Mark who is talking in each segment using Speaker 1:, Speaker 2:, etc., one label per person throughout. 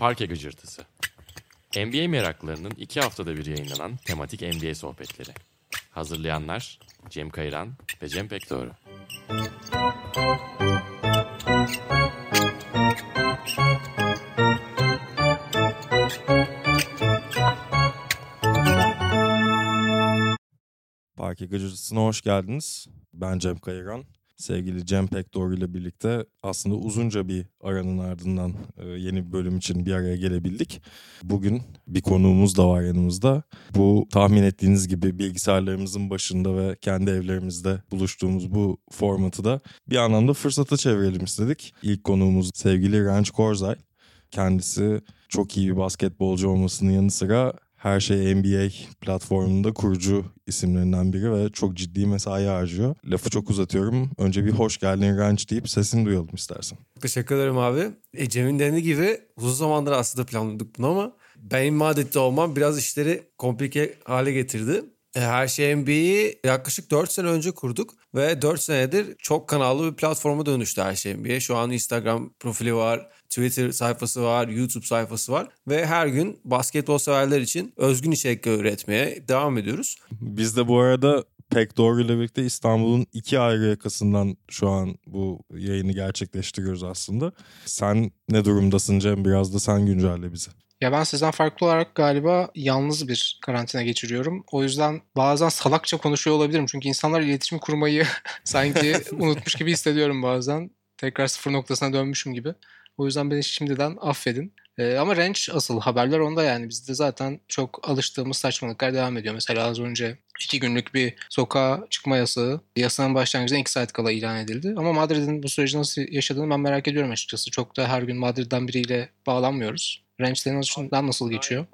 Speaker 1: Parke Gıcırtısı. NBA meraklarının iki haftada bir yayınlanan tematik NBA sohbetleri. Hazırlayanlar Cem Kayran ve Cem Pekdoğru.
Speaker 2: Parke Gıcırtısı'na hoş geldiniz. Ben Cem Kayıran. Sevgili Cem Pekdoğru ile birlikte aslında uzunca bir aranın ardından e, yeni bir bölüm için bir araya gelebildik. Bugün bir konuğumuz da var yanımızda. Bu tahmin ettiğiniz gibi bilgisayarlarımızın başında ve kendi evlerimizde buluştuğumuz bu formatı da bir anlamda fırsata çevirelim istedik. İlk konuğumuz sevgili Ranch Korzay. Kendisi çok iyi bir basketbolcu olmasının yanı sıra her şey NBA platformunda kurucu isimlerinden biri ve çok ciddi mesai harcıyor. Lafı çok uzatıyorum. Önce bir hoş geldin Ranch deyip sesini duyalım istersen.
Speaker 3: Teşekkür ederim abi. E, Cem'in dediği gibi uzun zamandır aslında planladık bunu ama benim Madrid'de olmam biraz işleri komplike hale getirdi. E, Her şey NBA'yi yaklaşık 4 sene önce kurduk ve 4 senedir çok kanallı bir platforma dönüştü Her şey NBA. Şu an Instagram profili var, Twitter sayfası var, YouTube sayfası var ve her gün basketbol severler için özgün içerikler üretmeye devam ediyoruz.
Speaker 2: Biz de bu arada pek doğru ile birlikte İstanbul'un iki ayrı yakasından şu an bu yayını gerçekleştiriyoruz aslında. Sen ne durumdasın Cem? Biraz da sen güncelle bizi.
Speaker 4: Ya ben sizden farklı olarak galiba yalnız bir karantina geçiriyorum. O yüzden bazen salakça konuşuyor olabilirim. Çünkü insanlar iletişim kurmayı sanki unutmuş gibi hissediyorum bazen. Tekrar sıfır noktasına dönmüşüm gibi. O yüzden beni şimdiden affedin. Ee, ama Ranch asıl haberler onda yani. Bizde zaten çok alıştığımız saçmalıklar devam ediyor. Mesela az önce iki günlük bir sokağa çıkma yasağı yasanın başlangıcına iki saat kala ilan edildi. Ama Madrid'in bu süreci nasıl yaşadığını ben merak ediyorum açıkçası. Çok da her gün Madrid'den biriyle bağlanmıyoruz. Ranch senin açısından nasıl geçiyor?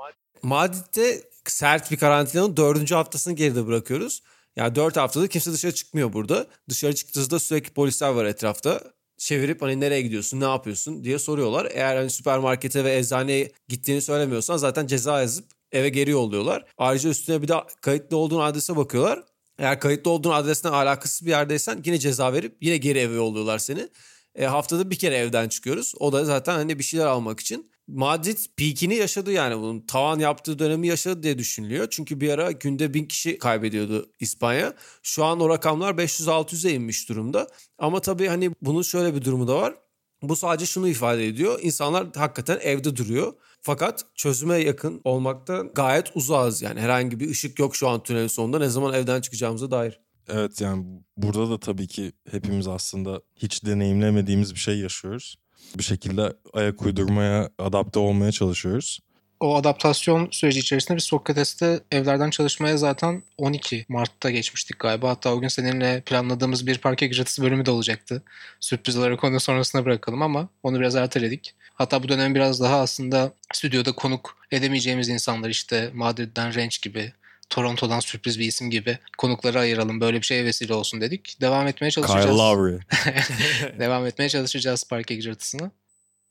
Speaker 3: Madrid'de sert bir karantinanın dördüncü haftasını geride bırakıyoruz. Yani dört haftadır kimse dışarı çıkmıyor burada. Dışarı çıktığınızda sürekli polisler var etrafta. Çevirip hani nereye gidiyorsun, ne yapıyorsun diye soruyorlar. Eğer hani süpermarkete ve eczaneye gittiğini söylemiyorsan zaten ceza yazıp eve geri yolluyorlar. Ayrıca üstüne bir de kayıtlı olduğun adrese bakıyorlar. Eğer kayıtlı olduğun adresine alakasız bir yerdeysen yine ceza verip yine geri eve yolluyorlar seni. E, haftada bir kere evden çıkıyoruz. O da zaten hani bir şeyler almak için. Madrid peakini yaşadı yani bunun tavan yaptığı dönemi yaşadı diye düşünülüyor. Çünkü bir ara günde bin kişi kaybediyordu İspanya. Şu an o rakamlar 500-600'e inmiş durumda. Ama tabii hani bunun şöyle bir durumu da var. Bu sadece şunu ifade ediyor. İnsanlar hakikaten evde duruyor. Fakat çözüme yakın olmakta gayet uzağız. Yani herhangi bir ışık yok şu an tünelin sonunda. Ne zaman evden çıkacağımıza dair.
Speaker 2: Evet yani burada da tabii ki hepimiz aslında hiç deneyimlemediğimiz bir şey yaşıyoruz. Bir şekilde ayak uydurmaya, adapte olmaya çalışıyoruz.
Speaker 4: O adaptasyon süreci içerisinde biz Sokrates'te evlerden çalışmaya zaten 12 Mart'ta geçmiştik galiba. Hatta o gün seninle planladığımız bir parke gıcırtısı bölümü de olacaktı. Sürpriz olarak onu sonrasına bırakalım ama onu biraz erteledik. Hatta bu dönem biraz daha aslında stüdyoda konuk edemeyeceğimiz insanlar işte Madrid'den Ranch gibi Toronto'dan sürpriz bir isim gibi konukları ayıralım. Böyle bir şeye vesile olsun dedik. Devam etmeye çalışacağız.
Speaker 2: Kyle Lowry.
Speaker 4: Devam etmeye çalışacağız parke gıcırtısını.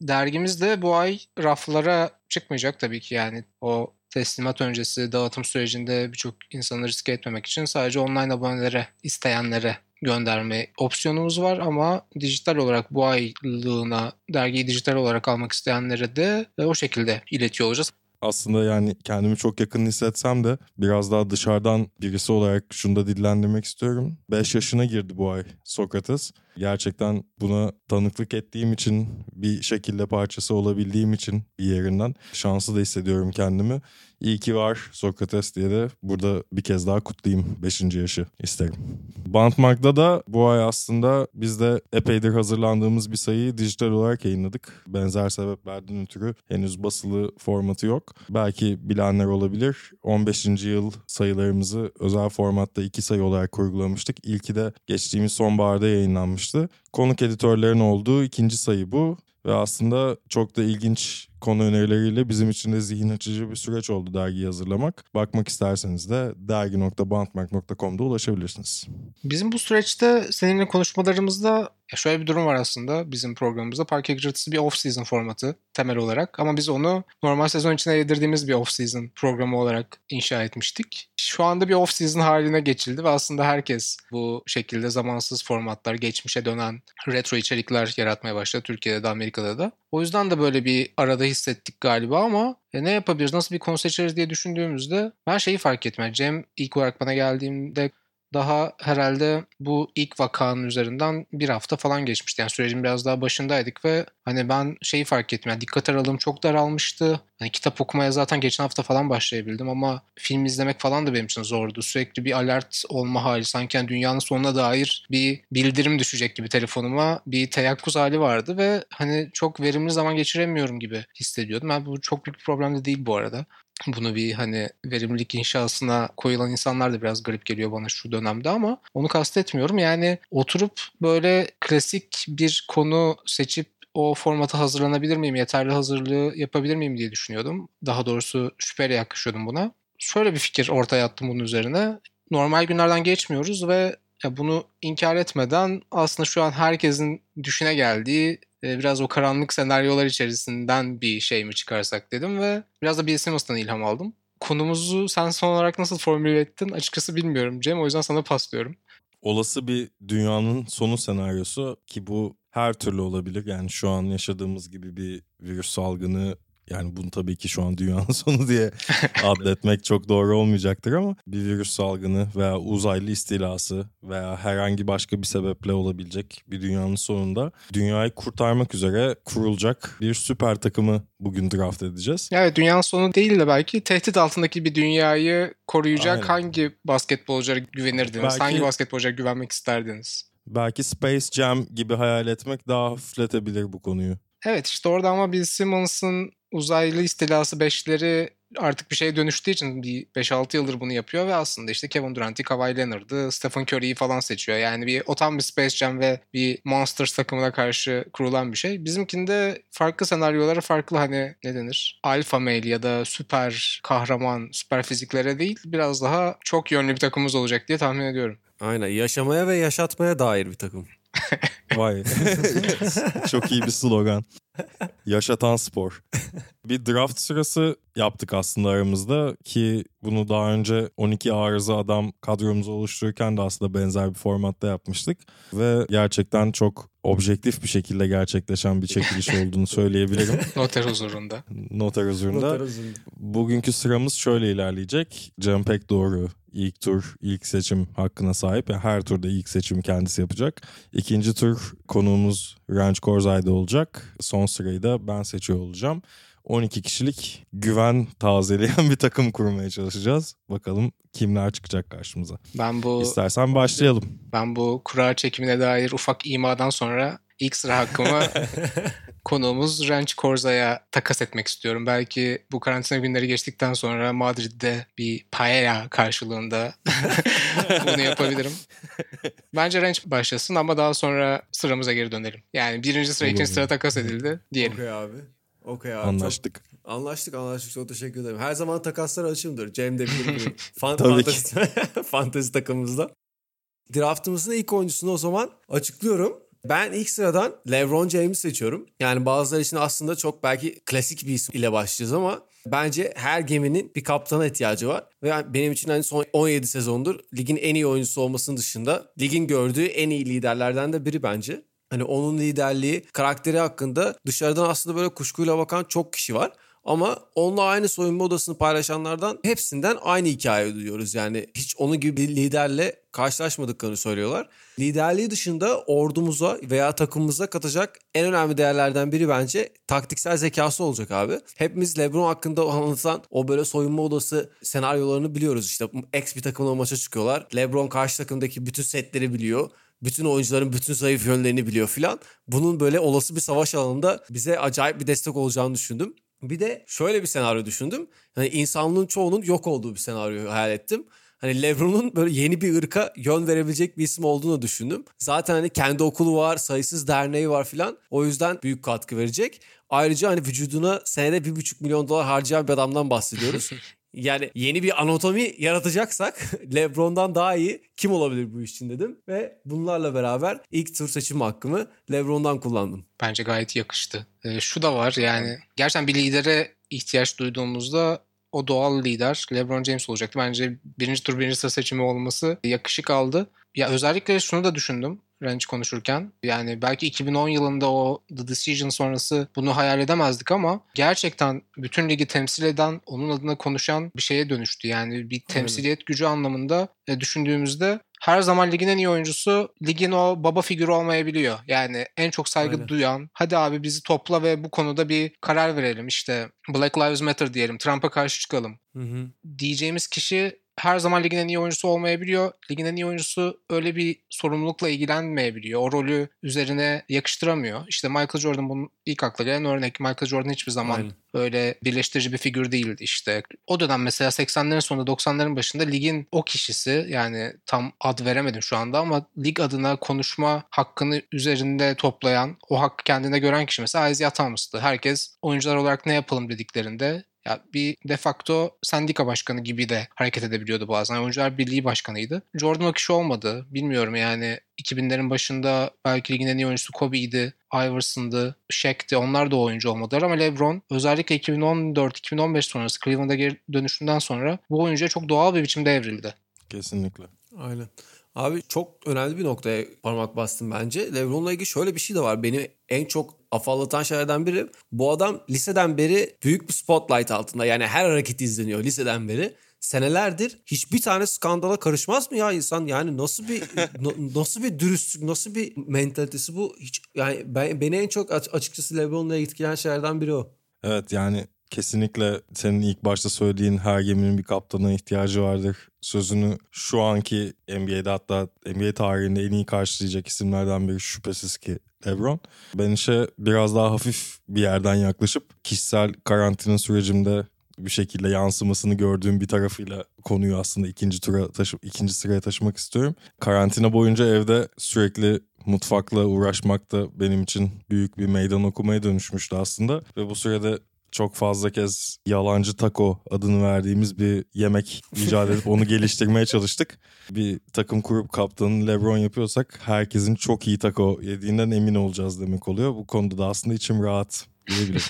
Speaker 4: Dergimiz de bu ay raflara çıkmayacak tabii ki yani. O teslimat öncesi dağıtım sürecinde birçok insanı riske etmemek için sadece online abonelere, isteyenlere gönderme opsiyonumuz var ama dijital olarak bu aylığına dergiyi dijital olarak almak isteyenlere de o şekilde iletiyor olacağız
Speaker 2: aslında yani kendimi çok yakın hissetsem de biraz daha dışarıdan birisi olarak şunu da dillendirmek istiyorum. 5 yaşına girdi bu ay Sokrates. Gerçekten buna tanıklık ettiğim için bir şekilde parçası olabildiğim için bir yerinden şanslı da hissediyorum kendimi. İyi ki var Sokrates diye de burada bir kez daha kutlayayım 5. yaşı isterim. Bantmark'ta da bu ay aslında biz de epeydir hazırlandığımız bir sayıyı dijital olarak yayınladık. Benzer sebeplerden ötürü henüz basılı formatı yok. Belki bilenler olabilir. 15. yıl sayılarımızı özel formatta iki sayı olarak kurgulamıştık. İlki de geçtiğimiz sonbaharda yayınlanmıştı. Konuk editörlerin olduğu ikinci sayı bu. Ve aslında çok da ilginç konu önerileriyle bizim için de zihin açıcı bir süreç oldu dergiyi hazırlamak. Bakmak isterseniz de dergi.bandmark.com'da ulaşabilirsiniz.
Speaker 4: Bizim bu süreçte seninle konuşmalarımızda şöyle bir durum var aslında bizim programımızda. Park gıcırtısı bir off-season formatı temel olarak. Ama biz onu normal sezon içine yedirdiğimiz bir off-season programı olarak inşa etmiştik. Şu anda bir off-season haline geçildi ve aslında herkes bu şekilde zamansız formatlar, geçmişe dönen retro içerikler yaratmaya başladı. Türkiye'de de Amerika'da da. O yüzden de böyle bir arada hissettik galiba ama e, ne yapabiliriz, nasıl bir konu seçeriz diye düşündüğümüzde ben şeyi fark ettim. Cem ilk olarak bana geldiğimde daha herhalde bu ilk vakanın üzerinden bir hafta falan geçmişti. Yani sürecin biraz daha başındaydık ve hani ben şeyi fark ettim. Yani dikkat aralığım çok daralmıştı. Hani kitap okumaya zaten geçen hafta falan başlayabildim ama film izlemek falan da benim için zordu. Sürekli bir alert olma hali. Sanki yani dünyanın sonuna dair bir bildirim düşecek gibi telefonuma bir teyakkuz hali vardı ve hani çok verimli zaman geçiremiyorum gibi hissediyordum. Yani bu çok büyük bir problem de değil bu arada bunu bir hani verimlilik inşasına koyulan insanlar da biraz garip geliyor bana şu dönemde ama onu kastetmiyorum. Yani oturup böyle klasik bir konu seçip o formata hazırlanabilir miyim, yeterli hazırlığı yapabilir miyim diye düşünüyordum. Daha doğrusu şüpheyle yaklaşıyordum buna. Şöyle bir fikir ortaya attım bunun üzerine. Normal günlerden geçmiyoruz ve bunu inkar etmeden aslında şu an herkesin düşüne geldiği biraz o karanlık senaryolar içerisinden bir şey mi çıkarsak dedim ve biraz da Bill Simmons'tan ilham aldım. Konumuzu sen son olarak nasıl formüle ettin açıkçası bilmiyorum Cem o yüzden sana paslıyorum.
Speaker 2: Olası bir dünyanın sonu senaryosu ki bu her türlü olabilir. Yani şu an yaşadığımız gibi bir virüs salgını yani bunu tabii ki şu an dünyanın sonu diye adletmek çok doğru olmayacaktır ama bir virüs salgını veya uzaylı istilası veya herhangi başka bir sebeple olabilecek bir dünyanın sonunda dünyayı kurtarmak üzere kurulacak bir süper takımı bugün draft edeceğiz.
Speaker 4: Evet dünyanın sonu değil de belki tehdit altındaki bir dünyayı koruyacak
Speaker 2: Aynen.
Speaker 4: hangi basketbolculara güvenirdiniz?
Speaker 2: Belki-
Speaker 4: Hangi basketbolculara güvenmek isterdiniz?
Speaker 2: Belki Space Jam gibi hayal etmek daha hafifletebilir bu konuyu.
Speaker 4: Evet işte orada ama Bill Simmons'ın uzaylı istilası beşleri artık bir şeye dönüştüğü için bir 5-6 yıldır bunu yapıyor ve aslında işte Kevin Durant'i, Kawhi Leonard'ı, Stephen Curry'i falan seçiyor. Yani bir o tam bir Space Jam ve bir Monsters takımına karşı kurulan bir şey. Bizimkinde farklı senaryolara farklı hani ne denir? Alpha male ya da süper kahraman, süper fiziklere değil biraz daha çok yönlü bir takımımız olacak diye tahmin ediyorum.
Speaker 3: Aynen yaşamaya ve yaşatmaya dair bir takım.
Speaker 2: Vay. Çok iyi bir slogan. Yaşatan spor. Bir draft sırası yaptık aslında aramızda ki bunu daha önce 12 arıza adam kadromuzu oluştururken de aslında benzer bir formatta yapmıştık. Ve gerçekten çok objektif bir şekilde gerçekleşen bir çekiliş olduğunu söyleyebilirim.
Speaker 4: Noter huzurunda.
Speaker 2: Noter huzurunda. Bugünkü sıramız şöyle ilerleyecek. Cem pek doğru. İlk tur ilk seçim hakkına sahip. Yani her turda ilk seçim kendisi yapacak. İkinci tur konuğumuz Ranch Korzay'da olacak. Son sırayı da ben seçiyor olacağım. 12 kişilik güven tazeleyen bir takım kurmaya çalışacağız. Bakalım kimler çıkacak karşımıza.
Speaker 4: Ben bu
Speaker 2: İstersen başlayalım.
Speaker 4: ben bu kura çekimine dair ufak imadan sonra ilk sıra hakkımı konuğumuz Ranch Corza'ya takas etmek istiyorum. Belki bu karantina günleri geçtikten sonra Madrid'de bir paella karşılığında bunu yapabilirim. Bence Ranch başlasın ama daha sonra sıramıza geri dönelim. Yani birinci sıra, ikinci sıra takas edildi diyelim.
Speaker 3: Okey abi. Okey abi.
Speaker 2: Anlaştık.
Speaker 3: Çok- anlaştık anlaştık. Çok teşekkür ederim. Her zaman takaslar açımdır. Cem de bilir. Fan, fantezi, fantezi takımımızda. Draftımızın ilk oyuncusunu o zaman açıklıyorum. Ben ilk sıradan LeBron James'i seçiyorum. Yani bazıları için aslında çok belki klasik bir isim ile başlayacağız ama bence her geminin bir kaptana ihtiyacı var. Ve yani benim için hani son 17 sezondur ligin en iyi oyuncusu olmasının dışında ligin gördüğü en iyi liderlerden de biri bence. Hani onun liderliği, karakteri hakkında dışarıdan aslında böyle kuşkuyla bakan çok kişi var. Ama onunla aynı soyunma odasını paylaşanlardan hepsinden aynı hikaye duyuyoruz. Yani hiç onun gibi bir liderle karşılaşmadıklarını söylüyorlar. Liderliği dışında ordumuza veya takımımıza katacak en önemli değerlerden biri bence taktiksel zekası olacak abi. Hepimiz LeBron hakkında anlatılan o böyle soyunma odası senaryolarını biliyoruz. İşte ex bir takımla maça çıkıyorlar. LeBron karşı takımdaki bütün setleri biliyor bütün oyuncuların bütün zayıf yönlerini biliyor filan. Bunun böyle olası bir savaş alanında bize acayip bir destek olacağını düşündüm. Bir de şöyle bir senaryo düşündüm. Hani insanlığın çoğunun yok olduğu bir senaryo hayal ettim. Hani LeBron'un böyle yeni bir ırka yön verebilecek bir isim olduğunu düşündüm. Zaten hani kendi okulu var, sayısız derneği var filan. O yüzden büyük katkı verecek. Ayrıca hani vücuduna senede bir buçuk milyon dolar harcayan bir adamdan bahsediyoruz. Yani yeni bir anatomi yaratacaksak LeBron'dan daha iyi kim olabilir bu iş için dedim. Ve bunlarla beraber ilk tur seçim hakkımı LeBron'dan kullandım.
Speaker 4: Bence gayet yakıştı. Ee, şu da var yani gerçekten bir lidere ihtiyaç duyduğumuzda o doğal lider LeBron James olacaktı. Bence birinci tur birinci sıra seçimi olması yakışık aldı. Ya özellikle şunu da düşündüm. Ranch konuşurken. Yani belki 2010 yılında o The Decision sonrası bunu hayal edemezdik ama gerçekten bütün ligi temsil eden, onun adına konuşan bir şeye dönüştü. Yani bir temsiliyet gücü anlamında e, düşündüğümüzde her zaman ligin en iyi oyuncusu ligin o baba figürü olmayabiliyor. Yani en çok saygı
Speaker 3: Aynen.
Speaker 4: duyan hadi abi bizi topla ve bu konuda bir karar verelim. İşte Black Lives Matter diyelim. Trump'a karşı çıkalım
Speaker 3: Hı hı.
Speaker 4: diyeceğimiz kişi her zaman ligin en iyi oyuncusu olmayabiliyor. Ligin en iyi oyuncusu öyle bir sorumlulukla ilgilenmeyebiliyor. O rolü üzerine yakıştıramıyor. İşte Michael Jordan bunun ilk akla gelen örnek. Michael Jordan hiçbir zaman
Speaker 3: Aynen.
Speaker 4: öyle birleştirici bir figür değildi işte. O dönem mesela 80'lerin sonunda 90'ların başında ligin o kişisi yani tam ad veremedim şu anda ama lig adına konuşma hakkını üzerinde toplayan, o hakkı kendine gören kişi mesela Isaiah Thomas'tı. Herkes oyuncular olarak ne yapalım dediklerinde ya bir de facto sendika başkanı gibi de hareket edebiliyordu bazen. Oyuncular Birliği başkanıydı. Jordan o kişi olmadı. Bilmiyorum yani 2000'lerin başında belki ligin en iyi oyuncusu Kobe'ydi, Iverson'dı, Shaq'ti. Onlar da o oyuncu olmadılar ama LeBron özellikle 2014-2015 sonrası Cleveland'a geri dönüşünden sonra bu oyuncuya çok doğal bir biçimde evrildi.
Speaker 2: Kesinlikle.
Speaker 3: Aynen. Abi çok önemli bir noktaya parmak bastım bence. LeBron'la ilgili şöyle bir şey de var. Beni en çok afallatan şeylerden biri bu adam liseden beri büyük bir spotlight altında. Yani her hareketi izleniyor liseden beri. Senelerdir hiçbir tane skandala karışmaz mı ya insan? Yani nasıl bir na- nasıl bir dürüstlük, nasıl bir mentalitesi bu? Hiç yani ben beni en çok aç- açıkçası LeBron'la etkileyen şeylerden biri o.
Speaker 2: Evet yani kesinlikle senin ilk başta söylediğin her geminin bir kaptana ihtiyacı vardır. Sözünü şu anki NBA'de hatta NBA tarihinde en iyi karşılayacak isimlerden biri şüphesiz ki LeBron. Ben işe biraz daha hafif bir yerden yaklaşıp kişisel karantina sürecimde bir şekilde yansımasını gördüğüm bir tarafıyla konuyu aslında ikinci tura taşı ikinci sıraya taşımak istiyorum. Karantina boyunca evde sürekli mutfakla uğraşmak da benim için büyük bir meydan okumaya dönüşmüştü aslında ve bu sürede çok fazla kez yalancı taco adını verdiğimiz bir yemek icat edip onu geliştirmeye çalıştık. Bir takım kurup kaptanı LeBron yapıyorsak herkesin çok iyi taco yediğinden emin olacağız demek oluyor. Bu konuda da aslında içim rahat diyebilirim.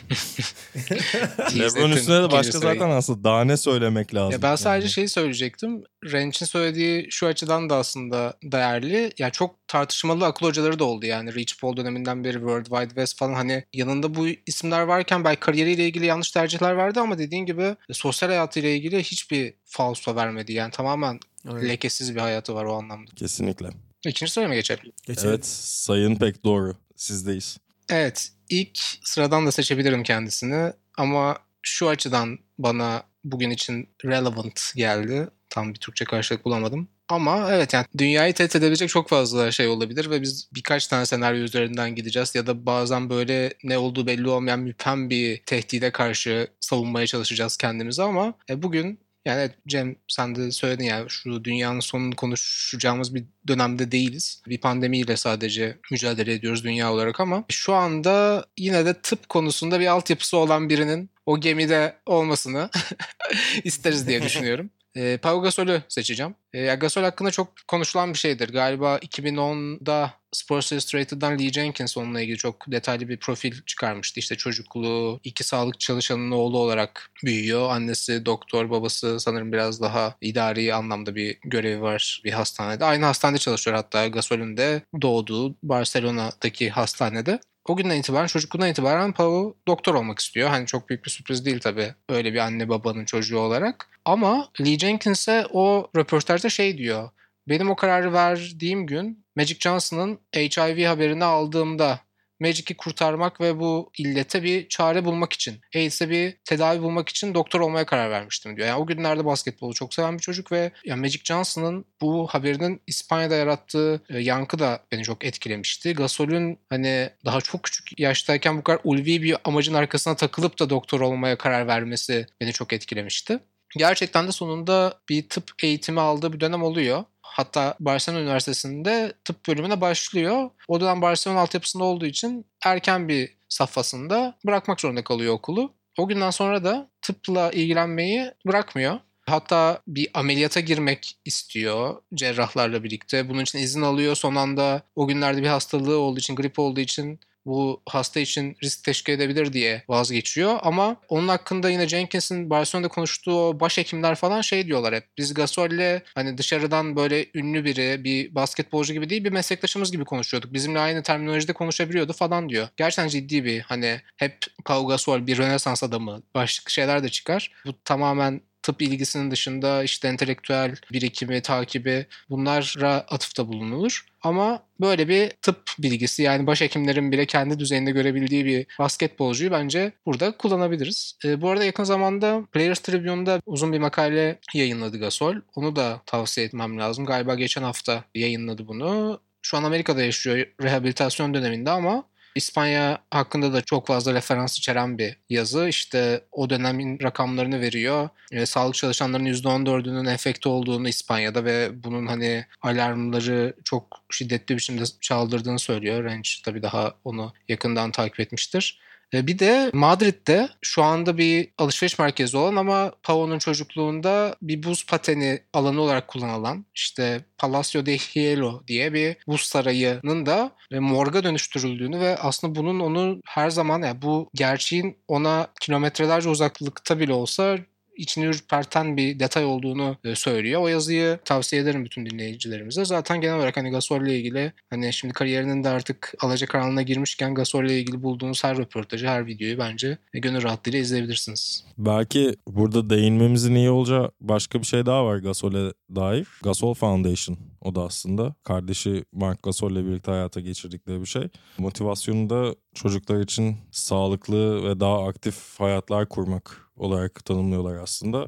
Speaker 2: LeBron üstüne de başka zaten aslında daha ne söylemek lazım.
Speaker 4: Ya ben sadece
Speaker 2: Yani.
Speaker 4: şeyi söyleyecektim. Ranch'in söylediği şu açıdan da aslında değerli. Ya çok tartışmalı akıl hocaları da oldu yani. Rich Paul döneminden beri World Wide West falan hani yanında bu isimler varken belki kariyeriyle ilgili yanlış tercihler verdi ama dediğin gibi sosyal hayatıyla ilgili hiçbir falso vermedi. Yani tamamen
Speaker 3: Aynen.
Speaker 4: lekesiz bir hayatı var o anlamda.
Speaker 2: Kesinlikle.
Speaker 4: İkinci soruya mı geçelim?
Speaker 3: Geçelim.
Speaker 2: Evet sayın pek doğru. Sizdeyiz.
Speaker 4: Evet, ilk sıradan da seçebilirim kendisini ama şu açıdan bana bugün için relevant geldi. Tam bir Türkçe karşılık bulamadım. Ama evet yani dünyayı tehdit edebilecek çok fazla şey olabilir ve biz birkaç tane senaryo üzerinden gideceğiz ya da bazen böyle ne olduğu belli olmayan müphem bir tehdide karşı savunmaya çalışacağız kendimizi ama e, bugün yani Cem sen de söyledin ya şu dünyanın sonunu konuşacağımız bir dönemde değiliz. Bir pandemiyle sadece mücadele ediyoruz dünya olarak ama şu anda yine de tıp konusunda bir altyapısı olan birinin o gemide olmasını isteriz diye düşünüyorum. E, Pau Gasol'ü seçeceğim. E, Gasol hakkında çok konuşulan bir şeydir. Galiba 2010'da Sports Illustrated'dan Lee Jenkins onunla ilgili çok detaylı bir profil çıkarmıştı. İşte çocukluğu iki sağlık çalışanının oğlu olarak büyüyor. Annesi doktor, babası sanırım biraz daha idari anlamda bir görevi var bir hastanede. Aynı hastanede çalışıyor hatta Gasol'ün de doğduğu Barcelona'daki hastanede. O günden itibaren çocukluğundan itibaren Pau doktor olmak istiyor. Hani çok büyük bir sürpriz değil tabii öyle bir anne babanın çocuğu olarak. Ama Lee Jenkins'e o röportajda şey diyor. Benim o kararı verdiğim gün Magic Johnson'ın HIV haberini aldığımda Magic'i kurtarmak ve bu illete bir çare bulmak için, AIDS'e bir tedavi bulmak için doktor olmaya karar vermiştim diyor. Yani o günlerde basketbolu çok seven bir çocuk ve yani Magic Johnson'ın bu haberinin İspanya'da yarattığı e, yankı da beni çok etkilemişti. Gasol'ün hani daha çok küçük yaştayken bu kadar ulvi bir amacın arkasına takılıp da doktor olmaya karar vermesi beni çok etkilemişti. Gerçekten de sonunda bir tıp eğitimi aldığı bir dönem oluyor. Hatta Barcelona Üniversitesi'nde tıp bölümüne başlıyor. O dönem Barcelona altyapısında olduğu için erken bir safhasında bırakmak zorunda kalıyor okulu. O günden sonra da tıpla ilgilenmeyi bırakmıyor. Hatta bir ameliyata girmek istiyor cerrahlarla birlikte. Bunun için izin alıyor. Son anda o günlerde bir hastalığı olduğu için, grip olduğu için bu hasta için risk teşkil edebilir diye vazgeçiyor. Ama onun hakkında yine Jenkins'in Barcelona'da konuştuğu o başhekimler falan şey diyorlar hep. Biz Gasol'le hani dışarıdan böyle ünlü biri, bir basketbolcu gibi değil bir meslektaşımız gibi konuşuyorduk. Bizimle aynı terminolojide konuşabiliyordu falan diyor. Gerçekten ciddi bir hani hep Pau Gasol bir Rönesans adamı başlık şeyler de çıkar. Bu tamamen tıp ilgisinin dışında işte entelektüel birikimi, takibi bunlara atıfta bulunulur. Ama böyle bir tıp bilgisi yani başhekimlerin bile kendi düzeyinde görebildiği bir basketbolcuyu bence burada kullanabiliriz. E, bu arada yakın zamanda Players Tribune'da uzun bir makale yayınladı Gasol. Onu da tavsiye etmem lazım. Galiba geçen hafta yayınladı bunu. Şu an Amerika'da yaşıyor rehabilitasyon döneminde ama İspanya hakkında da çok fazla referans içeren bir yazı. İşte o dönemin rakamlarını veriyor. E, sağlık çalışanlarının %14'ünün enfekte olduğunu İspanya'da ve bunun hani alarmları çok şiddetli biçimde çaldırdığını söylüyor. Range tabii daha onu yakından takip etmiştir. Bir de Madrid'de şu anda bir alışveriş merkezi olan ama Pau'nun çocukluğunda bir buz pateni alanı olarak kullanılan işte Palacio de Hielo diye bir buz sarayının da morga dönüştürüldüğünü ve aslında bunun onu her zaman yani bu gerçeğin ona kilometrelerce uzaklıkta bile olsa içini ürperten bir detay olduğunu e, söylüyor. O yazıyı tavsiye ederim bütün dinleyicilerimize. Zaten genel olarak hani Gasol ile ilgili hani şimdi kariyerinin de artık alacakaranlığına girmişken Gasol ile ilgili bulduğunuz her röportajı, her videoyu bence gönül rahatlığıyla izleyebilirsiniz.
Speaker 2: Belki burada değinmemizin iyi olacağı başka bir şey daha var Gasol'e dair. Gasol Foundation o da aslında. Kardeşi Mark Gasol ile birlikte hayata geçirdikleri bir şey. Motivasyonu da çocuklar için sağlıklı ve daha aktif hayatlar kurmak olarak tanımlıyorlar aslında.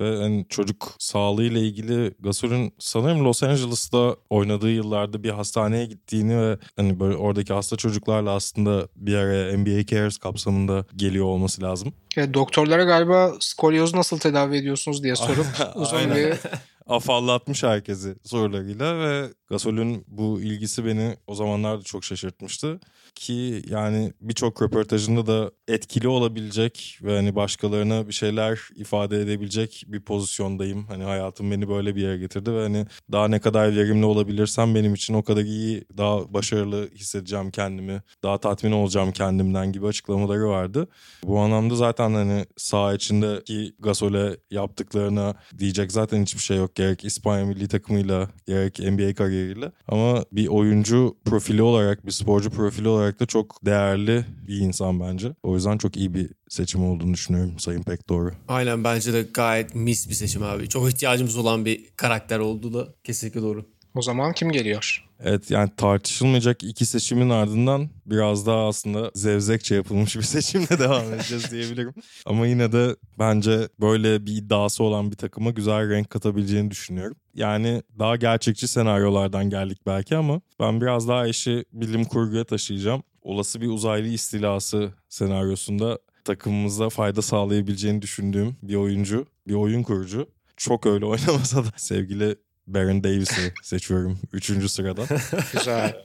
Speaker 2: Ve hani çocuk sağlığı ile ilgili Gasol'ün sanırım Los Angeles'ta oynadığı yıllarda bir hastaneye gittiğini ve hani böyle oradaki hasta çocuklarla aslında bir araya NBA Cares kapsamında geliyor olması lazım.
Speaker 4: Evet, doktorlara galiba skolyozu nasıl tedavi ediyorsunuz diye sorup uzun bir
Speaker 2: afallatmış herkesi sorularıyla ve Gasol'ün bu ilgisi beni o zamanlarda çok şaşırtmıştı. Ki yani birçok röportajında da etkili olabilecek ve hani başkalarına bir şeyler ifade edebilecek bir pozisyondayım. Hani hayatım beni böyle bir yere getirdi ve hani daha ne kadar verimli olabilirsem benim için o kadar iyi, daha başarılı hissedeceğim kendimi, daha tatmin olacağım kendimden gibi açıklamaları vardı. Bu anlamda zaten hani saha içindeki Gasol'e yaptıklarına diyecek zaten hiçbir şey yok. Gerek İspanya milli takımıyla gerek NBA kariyeriyle. Ama bir oyuncu profili olarak, bir sporcu profili olarak da çok değerli bir insan bence. O yüzden çok iyi bir seçim olduğunu düşünüyorum Sayın Pek doğru.
Speaker 3: Aynen bence de gayet mis bir seçim abi. Çok ihtiyacımız olan bir karakter olduğu da kesinlikle doğru.
Speaker 4: O zaman kim geliyor?
Speaker 2: Evet yani tartışılmayacak iki seçimin ardından biraz daha aslında zevzekçe yapılmış bir seçimle devam edeceğiz diyebilirim. Ama yine de bence böyle bir iddiası olan bir takıma güzel renk katabileceğini düşünüyorum. Yani daha gerçekçi senaryolardan geldik belki ama ben biraz daha işi bilim kurguya taşıyacağım. Olası bir uzaylı istilası senaryosunda takımımıza fayda sağlayabileceğini düşündüğüm bir oyuncu, bir oyun kurucu. Çok öyle oynamasa da sevgili Baron Davis'i seçiyorum 3. sırada.
Speaker 4: Güzel.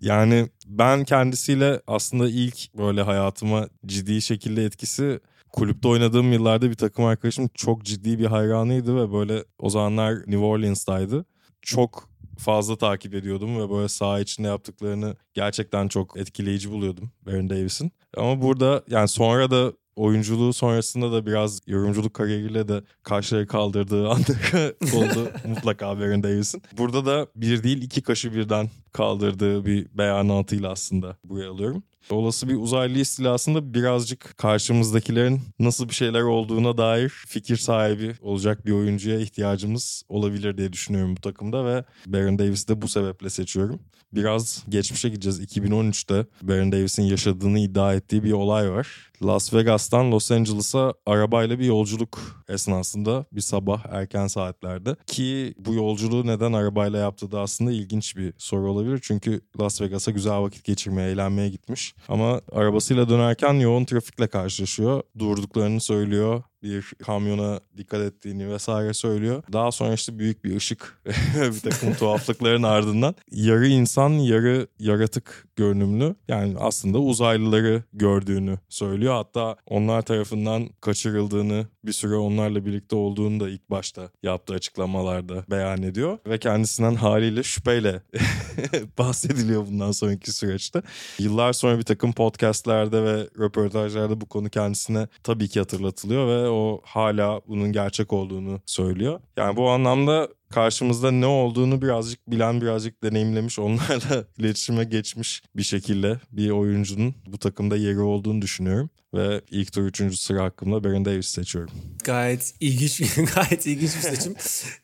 Speaker 2: Yani ben kendisiyle aslında ilk böyle hayatıma ciddi şekilde etkisi kulüpte oynadığım yıllarda bir takım arkadaşım çok ciddi bir hayranıydı ve böyle o zamanlar New Orleans'taydı. Çok fazla takip ediyordum ve böyle saha içinde yaptıklarını gerçekten çok etkileyici buluyordum Baron Davis'in. Ama burada yani sonra da oyunculuğu sonrasında da biraz yorumculuk kariyeriyle de karşıları kaldırdığı anları oldu mutlaka Baron Davis'in. Burada da bir değil iki kaşı birden kaldırdığı bir beyanatıyla aslında buraya alıyorum. Olası bir uzaylı istilasında birazcık karşımızdakilerin nasıl bir şeyler olduğuna dair fikir sahibi olacak bir oyuncuya ihtiyacımız olabilir diye düşünüyorum bu takımda ve Baron Davis'i de bu sebeple seçiyorum. Biraz geçmişe gideceğiz. 2013'te Baron Davis'in yaşadığını iddia ettiği bir olay var. Las Vegas'tan Los Angeles'a arabayla bir yolculuk esnasında bir sabah erken saatlerde ki bu yolculuğu neden arabayla yaptığı da aslında ilginç bir soru olabilir. Çünkü Las Vegas'a güzel vakit geçirmeye, eğlenmeye gitmiş. Ama arabasıyla dönerken yoğun trafikle karşılaşıyor. Durduklarını söylüyor bir kamyona dikkat ettiğini vesaire söylüyor. Daha sonra işte büyük bir ışık bir takım tuhaflıkların ardından yarı insan yarı yaratık görünümlü yani aslında uzaylıları gördüğünü söylüyor ediyor. Hatta onlar tarafından kaçırıldığını, bir süre onlarla birlikte olduğunu da ilk başta yaptığı açıklamalarda beyan ediyor. Ve kendisinden haliyle şüpheyle bahsediliyor bundan sonraki süreçte. Yıllar sonra bir takım podcastlerde ve röportajlarda bu konu kendisine tabii ki hatırlatılıyor ve o hala bunun gerçek olduğunu söylüyor. Yani bu anlamda karşımızda ne olduğunu birazcık bilen, birazcık deneyimlemiş, onlarla iletişime geçmiş bir şekilde bir oyuncunun bu takımda yeri olduğunu düşünüyorum. Ve ilk tur 3. sıra hakkında Baron Davis seçiyorum.
Speaker 3: Gayet ilginç, gayet ilginç bir seçim.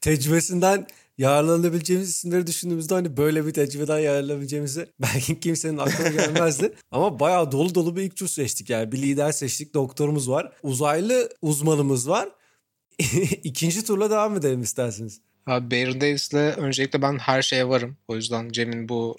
Speaker 3: Tecrübesinden yararlanabileceğimiz isimleri düşündüğümüzde hani böyle bir tecrübeden yararlanabileceğimizi belki kimsenin aklına gelmezdi. Ama bayağı dolu dolu bir ilk tur seçtik yani. Bir lider seçtik, doktorumuz var. Uzaylı uzmanımız var. İkinci turla devam edelim isterseniz.
Speaker 4: Abi Baron Davis'le öncelikle ben her şeye varım. O yüzden Cem'in bu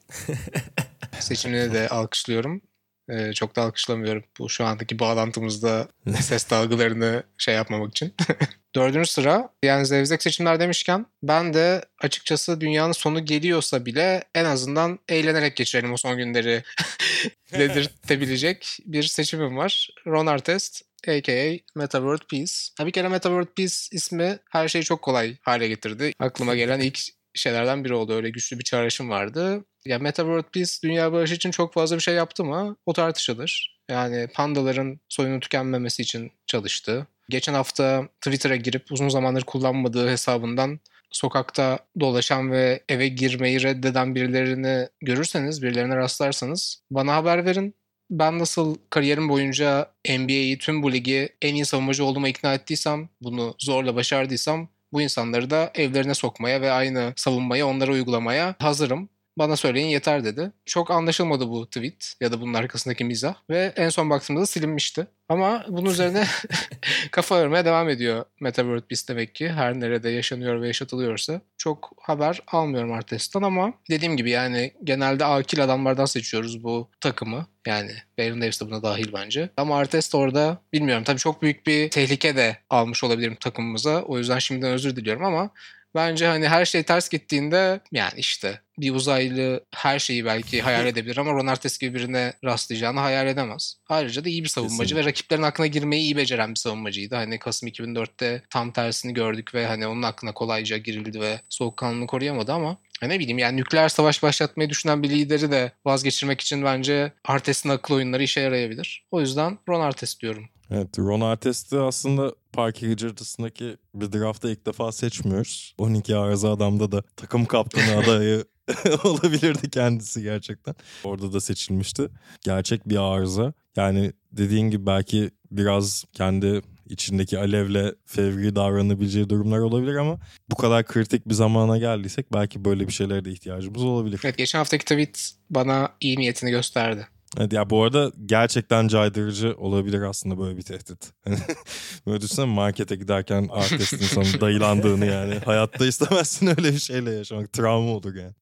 Speaker 4: seçimini de alkışlıyorum. Ee, çok da alkışlamıyorum bu şu andaki bağlantımızda ses dalgalarını şey yapmamak için. Dördüncü sıra yani zevzek seçimler demişken ben de açıkçası dünyanın sonu geliyorsa bile en azından eğlenerek geçirelim o son günleri dedirtebilecek bir seçimim var. Ron Artest a.k.a. Meta World Peace. Ha, bir kere Meta World Peace ismi her şeyi çok kolay hale getirdi. Aklıma gelen ilk şeylerden biri oldu. Öyle güçlü bir çağrışım vardı. Ya Meta World Peace dünya barışı için çok fazla bir şey yaptı mı? O tartışılır. Yani pandaların soyunu tükenmemesi için çalıştı. Geçen hafta Twitter'a girip uzun zamandır kullanmadığı hesabından sokakta dolaşan ve eve girmeyi reddeden birilerini görürseniz, birilerine rastlarsanız bana haber verin. Ben nasıl kariyerim boyunca NBA'yi, tüm bu ligi en iyi savunmacı olduğuma ikna ettiysem, bunu zorla başardıysam bu insanları da evlerine sokmaya ve aynı savunmayı onlara uygulamaya hazırım. Bana söyleyin yeter dedi. Çok anlaşılmadı bu tweet ya da bunun arkasındaki mizah ve en son baktığımda da silinmişti. Ama bunun üzerine kafa örmeye devam ediyor Meta World Peace demek ki. Her nerede yaşanıyor ve yaşatılıyorsa. Çok haber almıyorum Artest'ten ama dediğim gibi yani genelde akil adamlardan seçiyoruz bu takımı. Yani Baron Davis de buna dahil bence. Ama Artest orada bilmiyorum tabii çok büyük bir tehlike de almış olabilirim takımımıza. O yüzden şimdiden özür diliyorum ama Bence hani her şey ters gittiğinde yani işte bir uzaylı her şeyi belki hayal edebilir ama Ron Artest gibi birine rastlayacağını hayal edemez. Ayrıca da iyi bir savunmacı Kesinlikle. ve rakiplerin aklına girmeyi iyi beceren bir savunmacıydı. Hani Kasım 2004'te tam tersini gördük ve hani onun aklına kolayca girildi ve soğukkanlılığını koruyamadı ama ne bileyim yani nükleer savaş başlatmayı düşünen bir lideri de vazgeçirmek için bence Artest'in akıl oyunları işe yarayabilir. O yüzden Ron Artest diyorum.
Speaker 2: Evet Ron Artest'i aslında Parker Richardson'daki bir draftta ilk defa seçmiyoruz. 12 arıza adamda da takım kaptanı adayı olabilirdi kendisi gerçekten. Orada da seçilmişti. Gerçek bir arıza. Yani dediğin gibi belki biraz kendi içindeki alevle fevri davranabileceği durumlar olabilir ama bu kadar kritik bir zamana geldiysek belki böyle bir şeylere de ihtiyacımız olabilir.
Speaker 4: Evet geçen haftaki tweet bana iyi niyetini gösterdi.
Speaker 2: Evet ya bu arada gerçekten caydırıcı olabilir aslında böyle bir tehdit. böyle düşünsene markete giderken artistin sana dayılandığını yani. Hayatta istemezsin öyle bir şeyle yaşamak. Travma olur yani.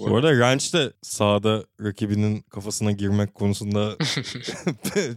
Speaker 2: Bu arada Ranch de sahada rakibinin kafasına girmek konusunda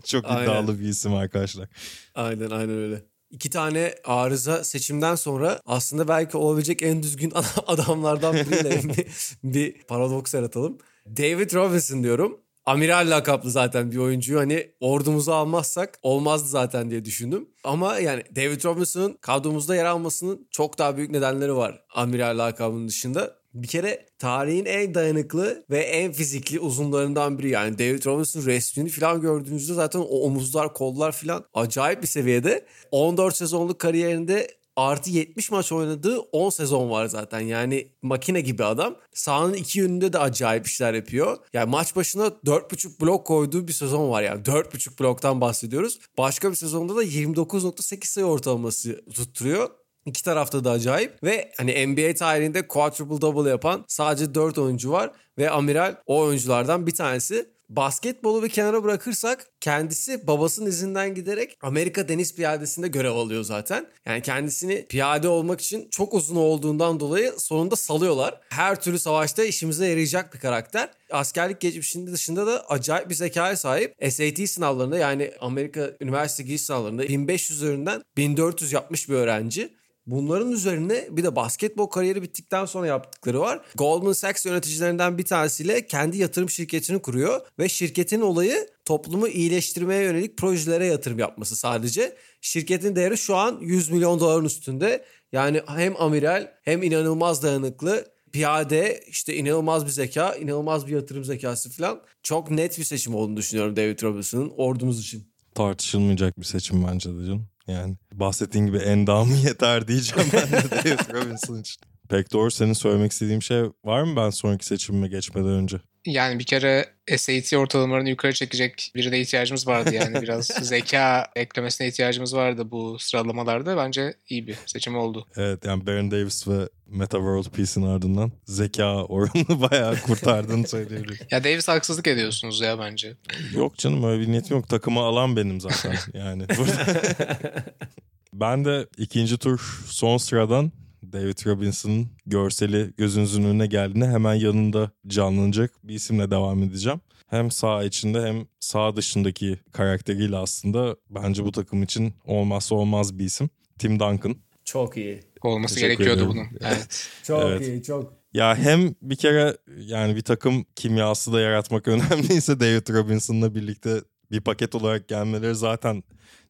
Speaker 2: çok iddialı aynen. bir isim arkadaşlar.
Speaker 3: Aynen aynen öyle. İki tane arıza seçimden sonra aslında belki olabilecek en düzgün adamlardan biriyle bir, bir paradoks yaratalım. David Robinson diyorum. Amiral lakaplı zaten bir oyuncuyu hani ordumuza almazsak olmazdı zaten diye düşündüm. Ama yani David Robinson'ın kadromuzda yer almasının çok daha büyük nedenleri var Amiral lakabının dışında. Bir kere tarihin en dayanıklı ve en fizikli uzunlarından biri. Yani David Robinson resmini falan gördüğünüzde zaten o omuzlar, kollar falan acayip bir seviyede. 14 sezonluk kariyerinde artı 70 maç oynadığı 10 sezon var zaten. Yani makine gibi adam. Sahanın iki yönünde de acayip işler yapıyor. Yani maç başına 4.5 blok koyduğu bir sezon var yani. 4.5 bloktan bahsediyoruz. Başka bir sezonda da 29.8 sayı ortalaması tutturuyor. İki tarafta da acayip ve hani NBA tarihinde quadruple double yapan sadece 4 oyuncu var ve Amiral o oyunculardan bir tanesi. Basketbolu bir kenara bırakırsak kendisi babasının izinden giderek Amerika Deniz Piyadesi'nde görev alıyor zaten. Yani kendisini piyade olmak için çok uzun olduğundan dolayı sonunda salıyorlar. Her türlü savaşta işimize yarayacak bir karakter. Askerlik geçmişinde dışında da acayip bir zekaya sahip. SAT sınavlarında yani Amerika üniversite giriş sınavlarında 1500 üzerinden 1400 yapmış bir öğrenci. Bunların üzerine bir de basketbol kariyeri bittikten sonra yaptıkları var. Goldman Sachs yöneticilerinden bir tanesiyle kendi yatırım şirketini kuruyor ve şirketin olayı toplumu iyileştirmeye yönelik projelere yatırım yapması sadece. Şirketin değeri şu an 100 milyon doların üstünde. Yani hem amiral hem inanılmaz dayanıklı piyade işte inanılmaz bir zeka, inanılmaz bir yatırım zekası falan. Çok net bir seçim olduğunu düşünüyorum David Robinson'ın ordumuz için.
Speaker 2: Tartışılmayacak bir seçim bence de canım. Yani bahsettiğin gibi endamı yeter diyeceğim ben de David Robinson için. Pek doğru senin söylemek istediğim şey var mı ben sonraki seçimime geçmeden önce?
Speaker 4: Yani bir kere SAT ortalamalarını yukarı çekecek birine ihtiyacımız vardı. Yani biraz zeka eklemesine ihtiyacımız vardı bu sıralamalarda. Bence iyi bir seçim oldu.
Speaker 2: Evet yani Baron Davis ve Meta World Peace'in ardından zeka oranını bayağı kurtardığını söyleyebilirim.
Speaker 4: Ya Davis haksızlık ediyorsunuz ya bence.
Speaker 2: Yok canım öyle bir niyetim yok. Takımı alan benim zaten yani. ben de ikinci tur son sıradan David Robinson'ın görseli gözünüzün önüne geldiğinde hemen yanında canlanacak bir isimle devam edeceğim. Hem sağ içinde hem sağ dışındaki karakteriyle aslında bence bu takım için olmazsa olmaz bir isim. Tim Duncan.
Speaker 3: Çok iyi.
Speaker 4: Olması
Speaker 2: Teşekkür
Speaker 4: gerekiyordu
Speaker 2: ederim.
Speaker 4: bunun. Evet.
Speaker 3: Çok
Speaker 2: Evet.
Speaker 3: iyi, çok.
Speaker 2: Ya hem bir kere yani bir takım kimyası da yaratmak önemliyse David Robinson'la birlikte bir paket olarak gelmeleri zaten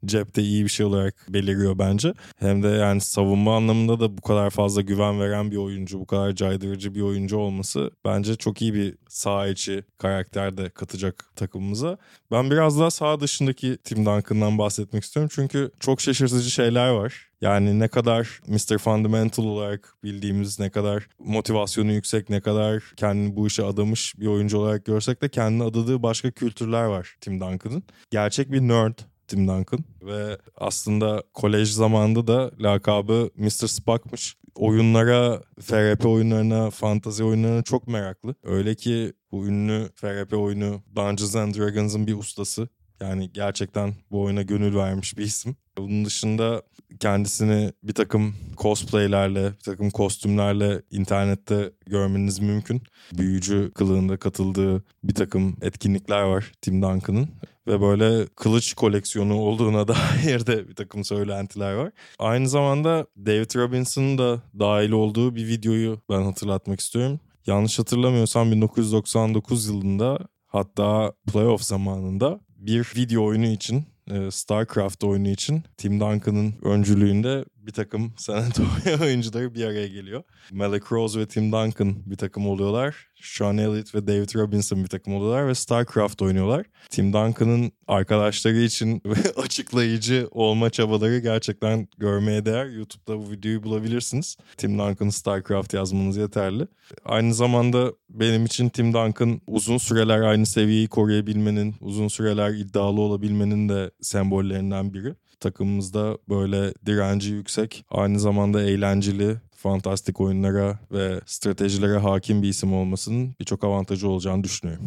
Speaker 2: cepte iyi bir şey olarak beliriyor bence. Hem de yani savunma anlamında da bu kadar fazla güven veren bir oyuncu, bu kadar caydırıcı bir oyuncu olması bence çok iyi bir sağ içi karakter de katacak takımımıza. Ben biraz daha sağ dışındaki Tim Duncan'dan bahsetmek istiyorum. Çünkü çok şaşırtıcı şeyler var. Yani ne kadar Mr. Fundamental olarak bildiğimiz, ne kadar motivasyonu yüksek, ne kadar kendini bu işe adamış bir oyuncu olarak görsek de kendini adadığı başka kültürler var Tim Duncan'ın. Gerçek bir nerd Tim Duncan ve aslında kolej zamanında da lakabı Mr. Spock'mış. Oyunlara, FRP oyunlarına, fantazi oyunlarına çok meraklı. Öyle ki bu ünlü FRP oyunu Dungeons and Dragons'ın bir ustası. Yani gerçekten bu oyuna gönül vermiş bir isim. Bunun dışında kendisini bir takım cosplaylerle, bir takım kostümlerle internette görmeniz mümkün. Büyücü kılığında katıldığı bir takım etkinlikler var Tim Duncan'ın. Ve böyle kılıç koleksiyonu olduğuna dair de bir takım söylentiler var. Aynı zamanda David Robinson'ın da dahil olduğu bir videoyu ben hatırlatmak istiyorum. Yanlış hatırlamıyorsam 1999 yılında hatta playoff zamanında bir video oyunu için e, StarCraft oyunu için Tim Duncan'ın öncülüğünde bir takım San Antonio oyuncuları bir araya geliyor. Malik Rose ve Tim Duncan bir takım oluyorlar. Sean Elliott ve David Robinson bir takım oluyorlar ve StarCraft oynuyorlar. Tim Duncan'ın arkadaşları için açıklayıcı olma çabaları gerçekten görmeye değer. YouTube'da bu videoyu bulabilirsiniz. Tim Duncan StarCraft yazmanız yeterli. Aynı zamanda benim için Tim Duncan uzun süreler aynı seviyeyi koruyabilmenin, uzun süreler iddialı olabilmenin de sembollerinden biri. Takımımızda böyle direnci yüksek, aynı zamanda eğlenceli, fantastik oyunlara ve stratejilere hakim bir isim olmasının birçok avantajı olacağını düşünüyorum.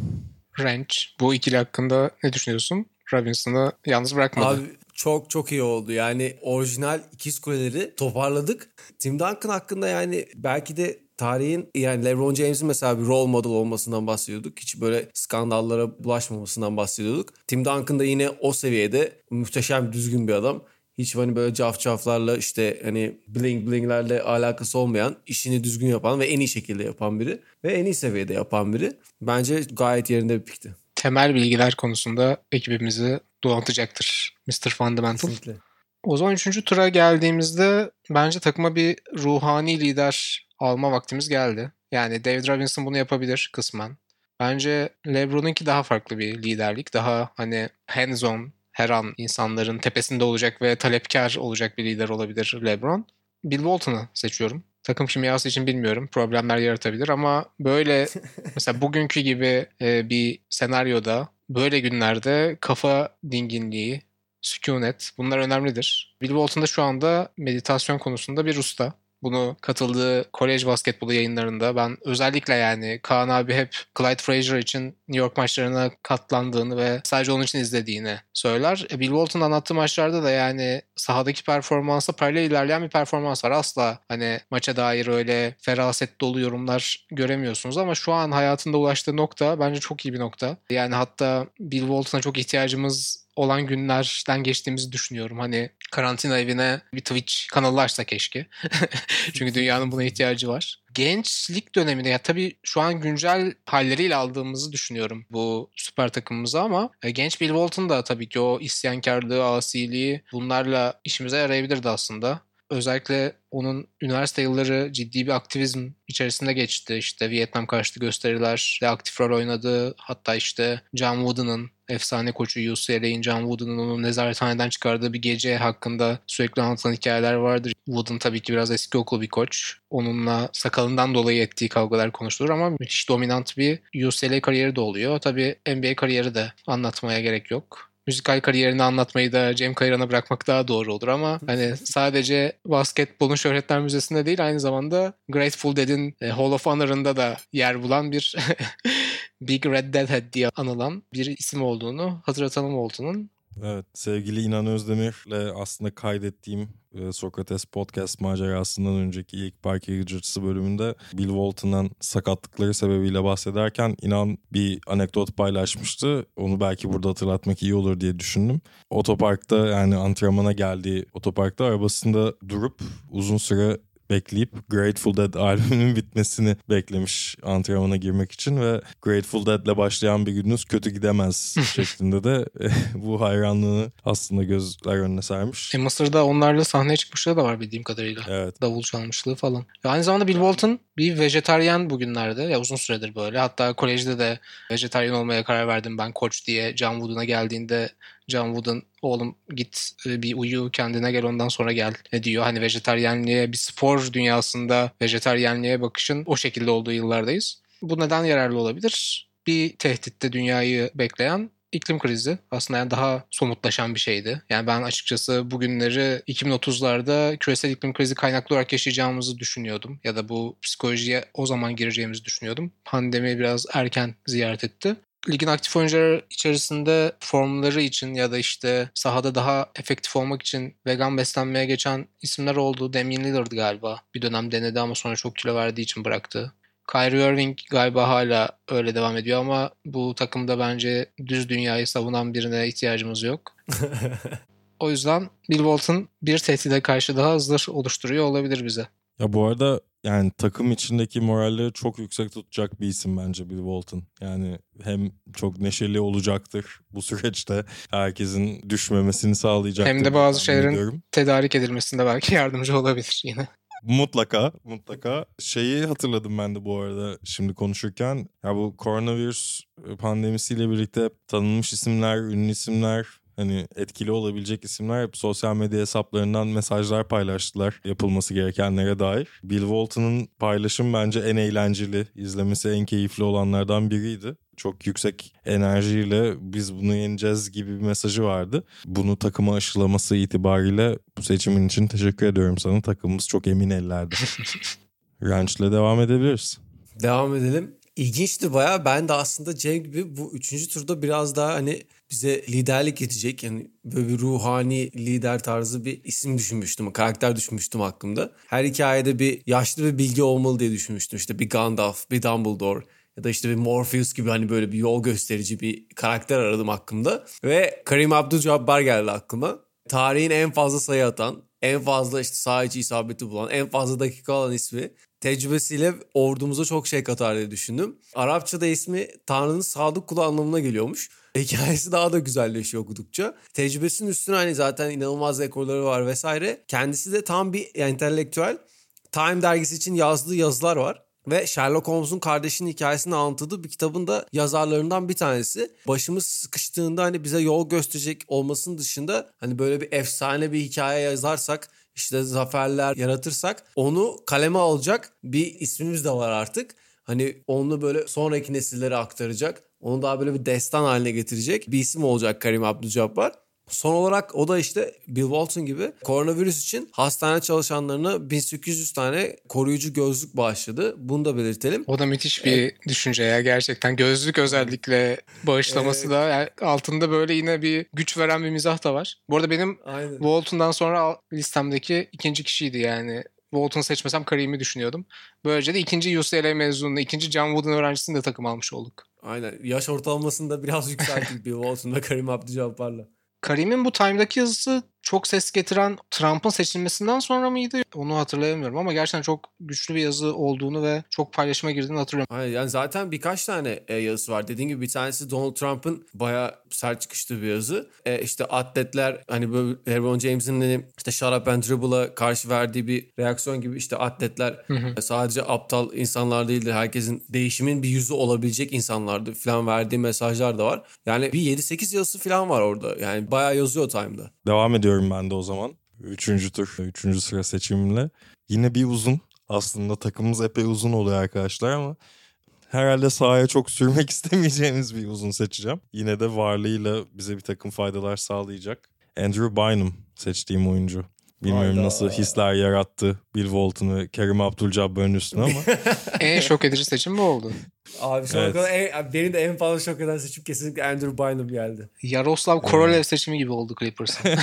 Speaker 4: Ranch. Bu ikili hakkında ne düşünüyorsun? Robinson'ı yalnız bırakmadı.
Speaker 3: Abi çok çok iyi oldu. Yani orijinal ikiz kuleleri toparladık. Tim Duncan hakkında yani belki de tarihin yani LeBron James'in mesela bir role model olmasından bahsediyorduk. Hiç böyle skandallara bulaşmamasından bahsediyorduk. Tim Duncan da yine o seviyede muhteşem düzgün bir adam. Hiç hani böyle cafcaflarla işte hani bling blinglerle alakası olmayan, işini düzgün yapan ve en iyi şekilde yapan biri. Ve en iyi seviyede yapan biri. Bence gayet yerinde bir pikti.
Speaker 4: Temel bilgiler konusunda ekibimizi donatacaktır Mr. Fundamental.
Speaker 3: Kesinlikle.
Speaker 4: O zaman üçüncü tura geldiğimizde bence takıma bir ruhani lider alma vaktimiz geldi. Yani David Robinson bunu yapabilir kısmen. Bence LeBron'unki daha farklı bir liderlik. Daha hani hands-on, her an insanların tepesinde olacak ve talepkar olacak bir lider olabilir LeBron. Bill Walton'ı seçiyorum. Takım kimyası için bilmiyorum. Problemler yaratabilir ama böyle mesela bugünkü gibi e, bir senaryoda böyle günlerde kafa dinginliği, sükunet bunlar önemlidir. Bill Walton da şu anda meditasyon konusunda bir usta. Bunu katıldığı kolej basketbolu yayınlarında ben özellikle yani Kaan abi hep Clyde Frazier için New York maçlarına katlandığını ve sadece onun için izlediğini söyler. E, Bill Walton anlattığı maçlarda da yani sahadaki performansa paralel ilerleyen bir performans var. Asla hani maça dair öyle feraset dolu yorumlar göremiyorsunuz ama şu an hayatında ulaştığı nokta bence çok iyi bir nokta. Yani hatta Bill Walton'a çok ihtiyacımız olan günlerden geçtiğimizi düşünüyorum. Hani karantina evine bir Twitch kanalı açsa keşke. Çünkü dünyanın buna ihtiyacı var. Gençlik döneminde ya tabii şu an güncel halleriyle aldığımızı düşünüyorum bu süper takımımızı ama e, genç Bill Walton da tabii ki o isyankarlığı, asiliği bunlarla işimize yarayabilirdi aslında özellikle onun üniversite yılları ciddi bir aktivizm içerisinde geçti. İşte Vietnam karşıtı gösteriler aktif rol oynadı. Hatta işte John Wooden'ın efsane koçu UCLA'in John Wooden'ın onu nezarethaneden çıkardığı bir gece hakkında sürekli anlatılan hikayeler vardır. Wooden tabii ki biraz eski okul bir koç. Onunla sakalından dolayı ettiği kavgalar konuşulur ama müthiş dominant bir UCLA kariyeri de oluyor. Tabii NBA kariyeri de anlatmaya gerek yok müzikal kariyerini anlatmayı da Cem Kayran'a bırakmak daha doğru olur ama hani sadece basketbolun şöhretler müzesinde değil aynı zamanda Grateful Dead'in e, Hall of Honor'ında da yer bulan bir Big Red Deadhead diye anılan bir isim olduğunu hatırlatalım olduğunun
Speaker 2: Evet sevgili İnan Özdemir'le aslında kaydettiğim e, Sokrates Podcast macerasından önceki ilk Park Rangers bölümünde Bill Walton'dan sakatlıkları sebebiyle bahsederken İnan bir anekdot paylaşmıştı. Onu belki burada hatırlatmak iyi olur diye düşündüm. Otoparkta yani antrenmana geldiği otoparkta arabasında durup uzun süre bekleyip Grateful Dead albümünün bitmesini beklemiş antrenmana girmek için ve Grateful Dead'le başlayan bir gününüz kötü gidemez şeklinde de bu hayranlığını aslında gözler önüne sermiş.
Speaker 4: E Mısır'da onlarla sahneye çıkmışlığı da var bildiğim kadarıyla.
Speaker 2: Evet.
Speaker 4: Davul çalmışlığı falan. Ve aynı zamanda Bill Walton bir vejetaryen bugünlerde. Ya uzun süredir böyle. Hatta kolejde de vejetaryen olmaya karar verdim ben koç diye John Wooden'a geldiğinde John Wooden oğlum git e, bir uyu kendine gel ondan sonra gel diyor. Hani vejetaryenliğe bir spor dünyasında vejetaryenliğe bakışın o şekilde olduğu yıllardayız. Bu neden yararlı olabilir? Bir tehditte dünyayı bekleyen iklim krizi aslında yani daha somutlaşan bir şeydi. Yani ben açıkçası bugünleri 2030'larda küresel iklim krizi kaynaklı olarak yaşayacağımızı düşünüyordum. Ya da bu psikolojiye o zaman gireceğimizi düşünüyordum. Pandemi biraz erken ziyaret etti ligin aktif oyuncuları içerisinde formları için ya da işte sahada daha efektif olmak için vegan beslenmeye geçen isimler oldu. Damian Lillard galiba bir dönem denedi ama sonra çok kilo verdiği için bıraktı. Kyrie Irving galiba hala öyle devam ediyor ama bu takımda bence düz dünyayı savunan birine ihtiyacımız yok. o yüzden Bill Walton bir tehdide karşı daha hazır oluşturuyor olabilir bize.
Speaker 2: Ya bu arada yani takım içindeki moralleri çok yüksek tutacak bir isim bence Bill Walton. Yani hem çok neşeli olacaktır bu süreçte. Herkesin düşmemesini sağlayacaktır.
Speaker 4: Hem de bazı şeylerin ediyorum. tedarik edilmesinde belki yardımcı olabilir yine.
Speaker 2: Mutlaka, mutlaka. Şeyi hatırladım ben de bu arada şimdi konuşurken. Ya bu koronavirüs pandemisiyle birlikte tanınmış isimler, ünlü isimler hani etkili olabilecek isimler hep sosyal medya hesaplarından mesajlar paylaştılar yapılması gerekenlere dair. Bill Walton'ın paylaşım bence en eğlenceli, izlemesi en keyifli olanlardan biriydi. Çok yüksek enerjiyle biz bunu yeneceğiz gibi bir mesajı vardı. Bunu takıma aşılaması itibariyle bu seçimin için teşekkür ediyorum sana. Takımımız çok emin ellerde. Ranch'le devam edebiliriz.
Speaker 3: Devam edelim. İlginçti baya. Ben de aslında Cem gibi bu üçüncü turda biraz daha hani bize liderlik edecek yani böyle bir ruhani lider tarzı bir isim düşünmüştüm. Karakter düşünmüştüm aklımda. Her hikayede bir yaşlı bir bilgi olmalı diye düşünmüştüm. İşte bir Gandalf, bir Dumbledore ya da işte bir Morpheus gibi hani böyle bir yol gösterici bir karakter aradım aklımda. Ve Karim Abdul-Jabbar geldi aklıma. Tarihin en fazla sayı atan, en fazla işte saha içi isabeti bulan, en fazla dakika alan ismi tecrübesiyle ordumuza çok şey katar diye düşündüm. Arapçada ismi Tanrı'nın sadık kulu anlamına geliyormuş. Hikayesi daha da güzelleşiyor okudukça. Tecrübesinin üstüne hani zaten inanılmaz ekolları var vesaire. Kendisi de tam bir entelektüel. Time dergisi için yazdığı yazılar var. Ve Sherlock Holmes'un kardeşinin hikayesini anlattığı bir kitabın da yazarlarından bir tanesi. Başımız sıkıştığında hani bize yol gösterecek olmasının dışında hani böyle bir efsane bir hikaye yazarsak işte zaferler yaratırsak onu kaleme alacak bir ismimiz de var artık. Hani onu böyle sonraki nesillere aktaracak. Onu daha böyle bir destan haline getirecek bir isim olacak Karim Abdülcabbar. Son olarak o da işte Bill Walton gibi koronavirüs için hastane çalışanlarına 1800 tane koruyucu gözlük bağışladı. Bunu da belirtelim.
Speaker 4: O da müthiş bir evet. düşünce ya gerçekten. Gözlük özellikle bağışlaması evet. da yani altında böyle yine bir güç veren bir mizah da var. Bu arada benim Aynen. Walton'dan sonra listemdeki ikinci kişiydi yani. Walton seçmesem Karim'i düşünüyordum. Böylece de ikinci UCLA mezununu, ikinci John Wooden öğrencisini de takım almış olduk.
Speaker 3: Aynen. Yaş ortalamasını da biraz yükselttik bir Walton'la Karim Abdülcabbar'la.
Speaker 4: Karim'in bu Time'daki yazısı çok ses getiren Trump'ın seçilmesinden sonra mıydı? Onu hatırlayamıyorum ama gerçekten çok güçlü bir yazı olduğunu ve çok paylaşıma girdiğini hatırlıyorum.
Speaker 3: Aynen, yani zaten birkaç tane e, yazısı var. Dediğim gibi bir tanesi Donald Trump'ın bayağı sert çıkıştığı bir yazı. E, işte atletler hani böyle LeBron James'in hani işte shut up and dribble'a karşı verdiği bir reaksiyon gibi işte atletler e, sadece aptal insanlar değildir. Herkesin değişimin bir yüzü olabilecek insanlardı falan verdiği mesajlar da var. Yani bir 7-8 yazısı falan var orada. Yani bayağı yazıyor Time'da.
Speaker 2: Devam ediyorum ben de o zaman. Üçüncü tur, üçüncü sıra seçimimle. Yine bir uzun. Aslında takımımız epey uzun oluyor arkadaşlar ama herhalde sahaya çok sürmek istemeyeceğimiz bir uzun seçeceğim. Yine de varlığıyla bize bir takım faydalar sağlayacak. Andrew Bynum seçtiğim oyuncu. Bilmiyorum
Speaker 3: Hayda.
Speaker 2: nasıl hisler yarattı Bill Walton ve Kerim Abdul-Jabbar'ın üstüne ama
Speaker 4: en şok edici seçim bu oldu.
Speaker 3: Abi şu
Speaker 2: Evet.
Speaker 3: kadar en, beni de en fazla şok eden seçim kesinlikle Andrew Bynum geldi.
Speaker 4: Yaroslav Korolev seçimi gibi oldu Clippers'ın.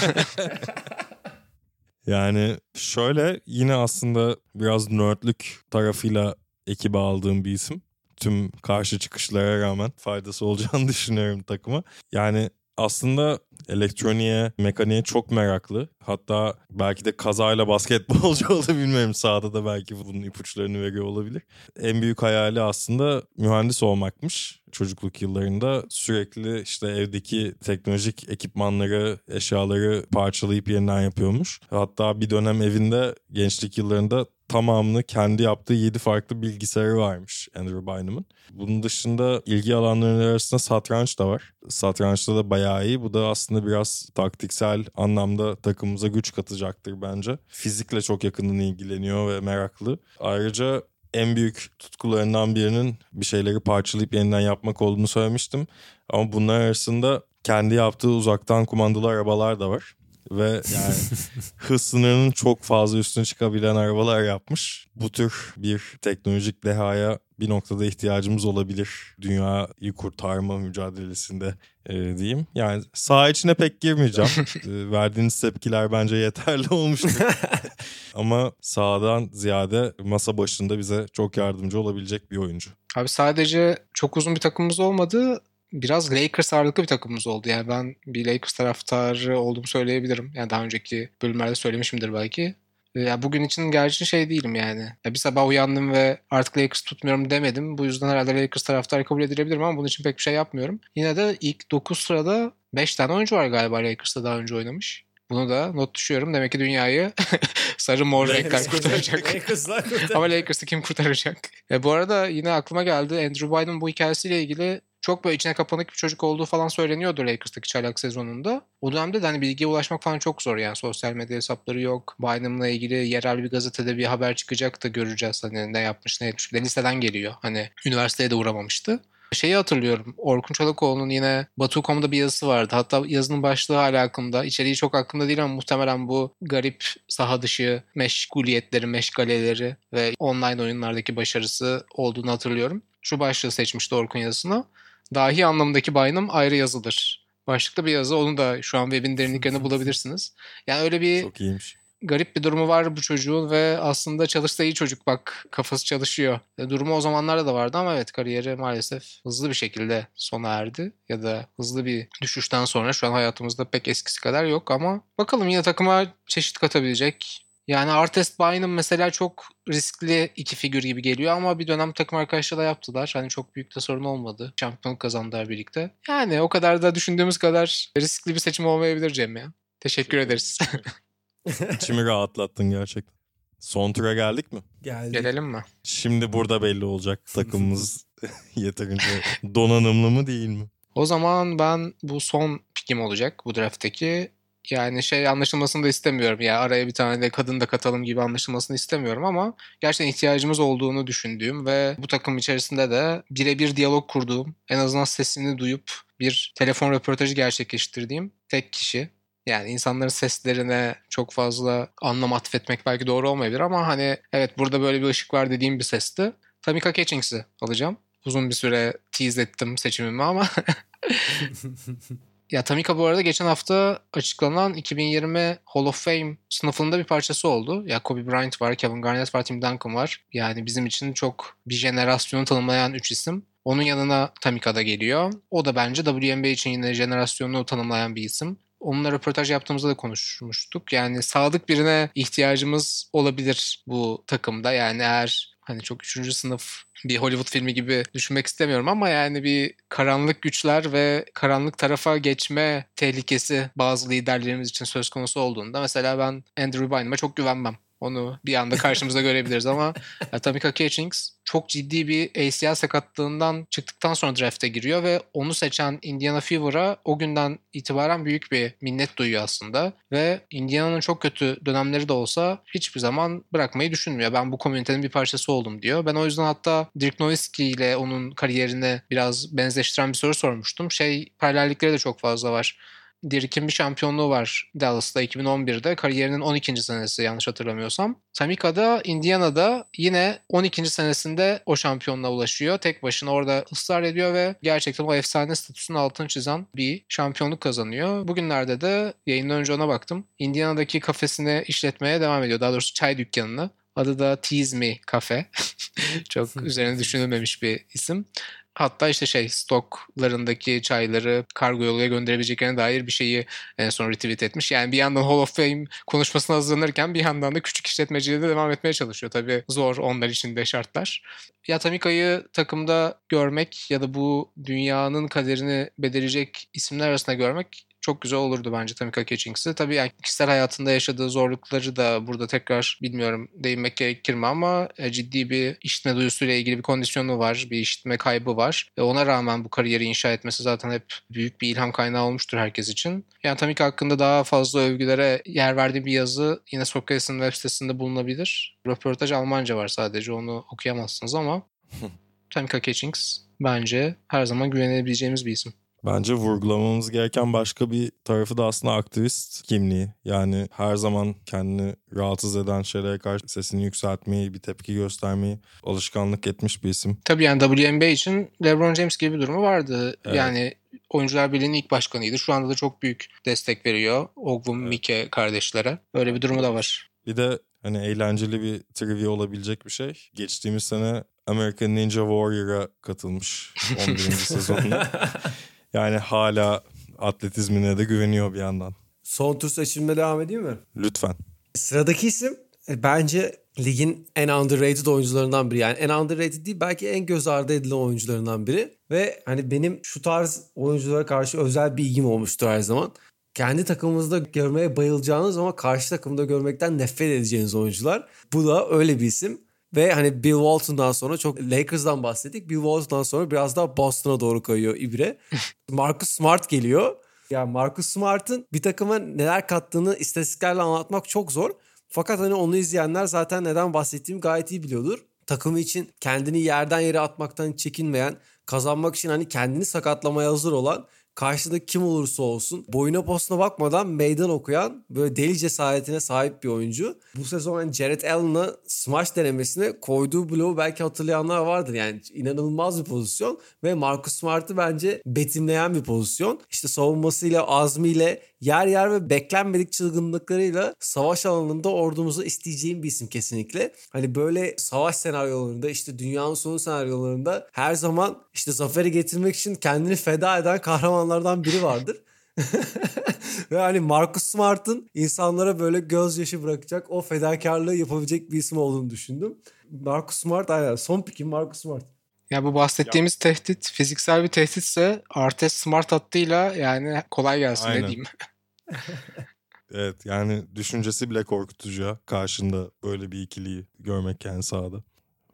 Speaker 2: yani şöyle yine aslında biraz nerdlük tarafıyla ekibe aldığım bir isim. Tüm karşı çıkışlara rağmen faydası olacağını düşünüyorum takıma. Yani aslında elektroniğe, mekaniğe çok meraklı. Hatta belki de kazayla basketbolcu oldu bilmiyorum. Sahada da belki bunun ipuçlarını veriyor olabilir. En büyük hayali aslında mühendis olmakmış. Çocukluk yıllarında sürekli işte evdeki teknolojik ekipmanları, eşyaları parçalayıp yeniden yapıyormuş. Hatta bir dönem evinde gençlik yıllarında tamamını kendi yaptığı 7 farklı bilgisayarı varmış Andrew Bynum'un. Bunun dışında ilgi alanlarının arasında satranç da var. Satrançta da bayağı iyi. Bu da aslında biraz taktiksel anlamda takımımıza güç katacaktır bence. Fizikle çok yakından ilgileniyor ve meraklı. Ayrıca en büyük tutkularından birinin bir şeyleri parçalayıp yeniden yapmak olduğunu söylemiştim. Ama bunlar arasında kendi yaptığı uzaktan kumandalı arabalar da var. Ve yani hız sınırının çok fazla üstüne çıkabilen arabalar yapmış. Bu tür bir teknolojik dehaya bir noktada ihtiyacımız olabilir. Dünyayı kurtarma mücadelesinde e, diyeyim. Yani saha içine pek girmeyeceğim. E, verdiğiniz tepkiler bence yeterli olmuştur. Ama sahadan ziyade masa başında bize çok yardımcı olabilecek bir oyuncu.
Speaker 4: Abi sadece çok uzun bir takımımız olmadı. Biraz Lakers ağırlıklı bir takımımız oldu. Yani ben bir Lakers taraftarı olduğumu söyleyebilirim. Yani daha önceki bölümlerde söylemişimdir belki. Ee, Ya bugün için gerçi şey değilim yani. Ya bir sabah uyandım ve artık Lakers tutmuyorum demedim. Bu yüzden herhalde Lakers taraftarı kabul edilebilirim ama bunun için pek bir şey yapmıyorum. Yine de ilk 9 sırada 5 tane oyuncu var galiba Lakers'ta daha önce oynamış. Bunu da not düşüyorum. Demek ki dünyayı sarı mor renkler kurtaracak. Ama Lakers'ı kim kurtaracak? E, bu arada yine aklıma geldi. Andrew Bynum bu hikayesiyle ilgili çok böyle içine kapanık bir çocuk olduğu falan söyleniyordu Lakers'taki çaylak sezonunda. O dönemde de hani bilgiye ulaşmak falan çok zor yani. Sosyal medya hesapları yok. Bynum'la ilgili yerel bir gazetede bir haber çıkacak da göreceğiz. Hani ne yapmış ne etmiş. Bir geliyor. Hani üniversiteye de uğramamıştı. Şeyi hatırlıyorum. Orkun Çolakoğlu'nun yine Batu.com'da bir yazısı vardı. Hatta yazının başlığı hala aklımda. İçeriği çok aklımda değil ama muhtemelen bu garip saha dışı meşguliyetleri, meşgaleleri ve online oyunlardaki başarısı olduğunu hatırlıyorum. Şu başlığı seçmişti Orkun yazısına. Dahi anlamındaki Bynum ayrı yazılır. Başlıkta bir yazı. Onu da şu an webin derinliklerinde bulabilirsiniz. Yani öyle bir
Speaker 2: Çok iyiymiş.
Speaker 4: garip bir durumu var bu çocuğun ve aslında çalışsa iyi çocuk bak kafası çalışıyor. E, durumu o zamanlarda da vardı ama evet kariyeri maalesef hızlı bir şekilde sona erdi. Ya da hızlı bir düşüşten sonra şu an hayatımızda pek eskisi kadar yok ama bakalım yine takıma çeşit katabilecek. Yani Artest Bynum mesela çok riskli iki figür gibi geliyor ama bir dönem takım arkadaşları da yaptılar. Hani çok büyük de sorun olmadı. Şampiyonluk kazandılar birlikte. Yani o kadar da düşündüğümüz kadar riskli bir seçim olmayabilir Cem ya. Teşekkür ederiz.
Speaker 2: İçimi rahatlattın gerçekten. Son tura geldik mi?
Speaker 3: Geldi.
Speaker 4: Gelelim mi?
Speaker 2: Şimdi burada belli olacak takımımız yeterince donanımlı mı değil mi?
Speaker 4: O zaman ben bu son pikim olacak bu drafttaki. Yani şey anlaşılmasını da istemiyorum. Ya araya bir tane de kadın da katalım gibi anlaşılmasını istemiyorum ama gerçekten ihtiyacımız olduğunu düşündüğüm ve bu takım içerisinde de birebir diyalog kurduğum, en azından sesini duyup bir telefon röportajı gerçekleştirdiğim tek kişi. Yani insanların seslerine çok fazla anlam atfetmek belki doğru olmayabilir ama hani evet burada böyle bir ışık var dediğim bir sesti. Tamika Catchings'i alacağım. Uzun bir süre tease ettim seçimimi ama Ya Tamika bu arada geçen hafta açıklanan 2020 Hall of Fame sınıfında bir parçası oldu. Ya Kobe Bryant var, Kevin Garnett var, Tim Duncan var. Yani bizim için çok bir jenerasyonu tanımlayan 3 isim. Onun yanına Tamika da geliyor. O da bence WNBA için yine jenerasyonunu tanımlayan bir isim. Onunla röportaj yaptığımızda da konuşmuştuk. Yani sadık birine ihtiyacımız olabilir bu takımda. Yani eğer hani çok üçüncü sınıf bir Hollywood filmi gibi düşünmek istemiyorum ama yani bir karanlık güçler ve karanlık tarafa geçme tehlikesi bazı liderlerimiz için söz konusu olduğunda mesela ben Andrew Bynum'a çok güvenmem. Onu bir anda karşımıza görebiliriz ama Tamika Catchings çok ciddi bir ACL sakatlığından çıktıktan sonra draft'e giriyor ve onu seçen Indiana Fever'a o günden itibaren büyük bir minnet duyuyor aslında. Ve Indiana'nın çok kötü dönemleri de olsa hiçbir zaman bırakmayı düşünmüyor. Ben bu komünitenin bir parçası oldum diyor. Ben o yüzden hatta Dirk Nowitzki ile onun kariyerini biraz benzeştiren bir soru sormuştum. Şey paralellikleri de çok fazla var. Dirk'in bir şampiyonluğu var Dallas'ta 2011'de. Kariyerinin 12. senesi yanlış hatırlamıyorsam. Tamika da Indiana'da yine 12. senesinde o şampiyonluğa ulaşıyor. Tek başına orada ısrar ediyor ve gerçekten o efsane statüsünün altını çizen bir şampiyonluk kazanıyor. Bugünlerde de yayından önce ona baktım. Indiana'daki kafesini işletmeye devam ediyor. Daha doğrusu çay dükkanını. Adı da Tease Me Cafe. Çok üzerine düşünülmemiş bir isim. Hatta işte şey stoklarındaki çayları kargo yoluyla gönderebileceklerine dair bir şeyi en son retweet etmiş. Yani bir yandan Hall of Fame konuşmasına hazırlanırken bir yandan da küçük işletmeciliğe de devam etmeye çalışıyor. Tabii zor onlar için de şartlar. Ya Tamika'yı takımda görmek ya da bu dünyanın kaderini belirleyecek isimler arasında görmek çok güzel olurdu bence Tamika Catchings'i. Tabii yani kişisel hayatında yaşadığı zorlukları da burada tekrar bilmiyorum değinmek gerekir mi ama e, ciddi bir işitme duyusuyla ilgili bir kondisyonu var. Bir işitme kaybı var. Ve ona rağmen bu kariyeri inşa etmesi zaten hep büyük bir ilham kaynağı olmuştur herkes için. Yani Tamika hakkında daha fazla övgülere yer verdiği bir yazı yine Sokrates'in web sitesinde bulunabilir. Röportaj Almanca var sadece onu okuyamazsınız ama Tamika Catchings bence her zaman güvenebileceğimiz bir isim.
Speaker 2: Bence vurgulamamız gereken başka bir tarafı da aslında aktivist kimliği. Yani her zaman kendini rahatsız eden şeylere karşı sesini yükseltmeyi, bir tepki göstermeyi alışkanlık etmiş bir isim.
Speaker 4: Tabii yani WNBA için LeBron James gibi bir durumu vardı. Evet. Yani Oyuncular Birliği'nin ilk başkanıydı. Şu anda da çok büyük destek veriyor Ogwum evet. Mike kardeşlere. Öyle bir durumu da var.
Speaker 2: Bir de hani eğlenceli bir trivia olabilecek bir şey. Geçtiğimiz sene American Ninja Warrior'a katılmış 11. sezonunda. Yani hala atletizmine de güveniyor bir yandan.
Speaker 3: Son tur seçimine devam edeyim mi?
Speaker 2: Lütfen.
Speaker 3: Sıradaki isim e, bence ligin en underrated oyuncularından biri. Yani en underrated değil belki en göz ardı edilen oyuncularından biri. Ve hani benim şu tarz oyunculara karşı özel bir ilgim olmuştur her zaman. Kendi takımımızda görmeye bayılacağınız ama karşı takımda görmekten nefret edeceğiniz oyuncular. Bu da öyle bir isim. Ve hani Bill Walton'dan sonra çok Lakers'dan bahsettik. Bill Walton'dan sonra biraz daha Boston'a doğru kayıyor İbre. Marcus Smart geliyor. Yani Marcus Smart'ın bir takıma neler kattığını istatistiklerle anlatmak çok zor. Fakat hani onu izleyenler zaten neden bahsettiğimi gayet iyi biliyordur. Takımı için kendini yerden yere atmaktan çekinmeyen, kazanmak için hani kendini sakatlamaya hazır olan karşıda kim olursa olsun boyuna posuna bakmadan meydan okuyan böyle deli cesaretine sahip bir oyuncu. Bu sezon yani Jared Allen'a smash denemesine koyduğu bloğu belki hatırlayanlar vardır. Yani inanılmaz bir pozisyon ve Marcus Smart'ı bence betimleyen bir pozisyon. İşte savunmasıyla, azmiyle yer yer ve beklenmedik çılgınlıklarıyla savaş alanında ordumuzu isteyeceğim bir isim kesinlikle. Hani böyle savaş senaryolarında işte dünyanın sonu senaryolarında her zaman işte zaferi getirmek için kendini feda eden kahramanlardan biri vardır. Ve hani Marcus Smart'ın insanlara böyle gözyaşı bırakacak o fedakarlığı yapabilecek bir isim olduğunu düşündüm. Marcus Smart aynen son pikim Marcus Smart.
Speaker 4: Ya bu bahsettiğimiz ya. tehdit fiziksel bir tehditse Artes Smart hattıyla yani kolay gelsin Aynen. ne diyeyim.
Speaker 2: evet yani düşüncesi bile korkutucu karşında böyle bir ikiliyi görmek yani sahada.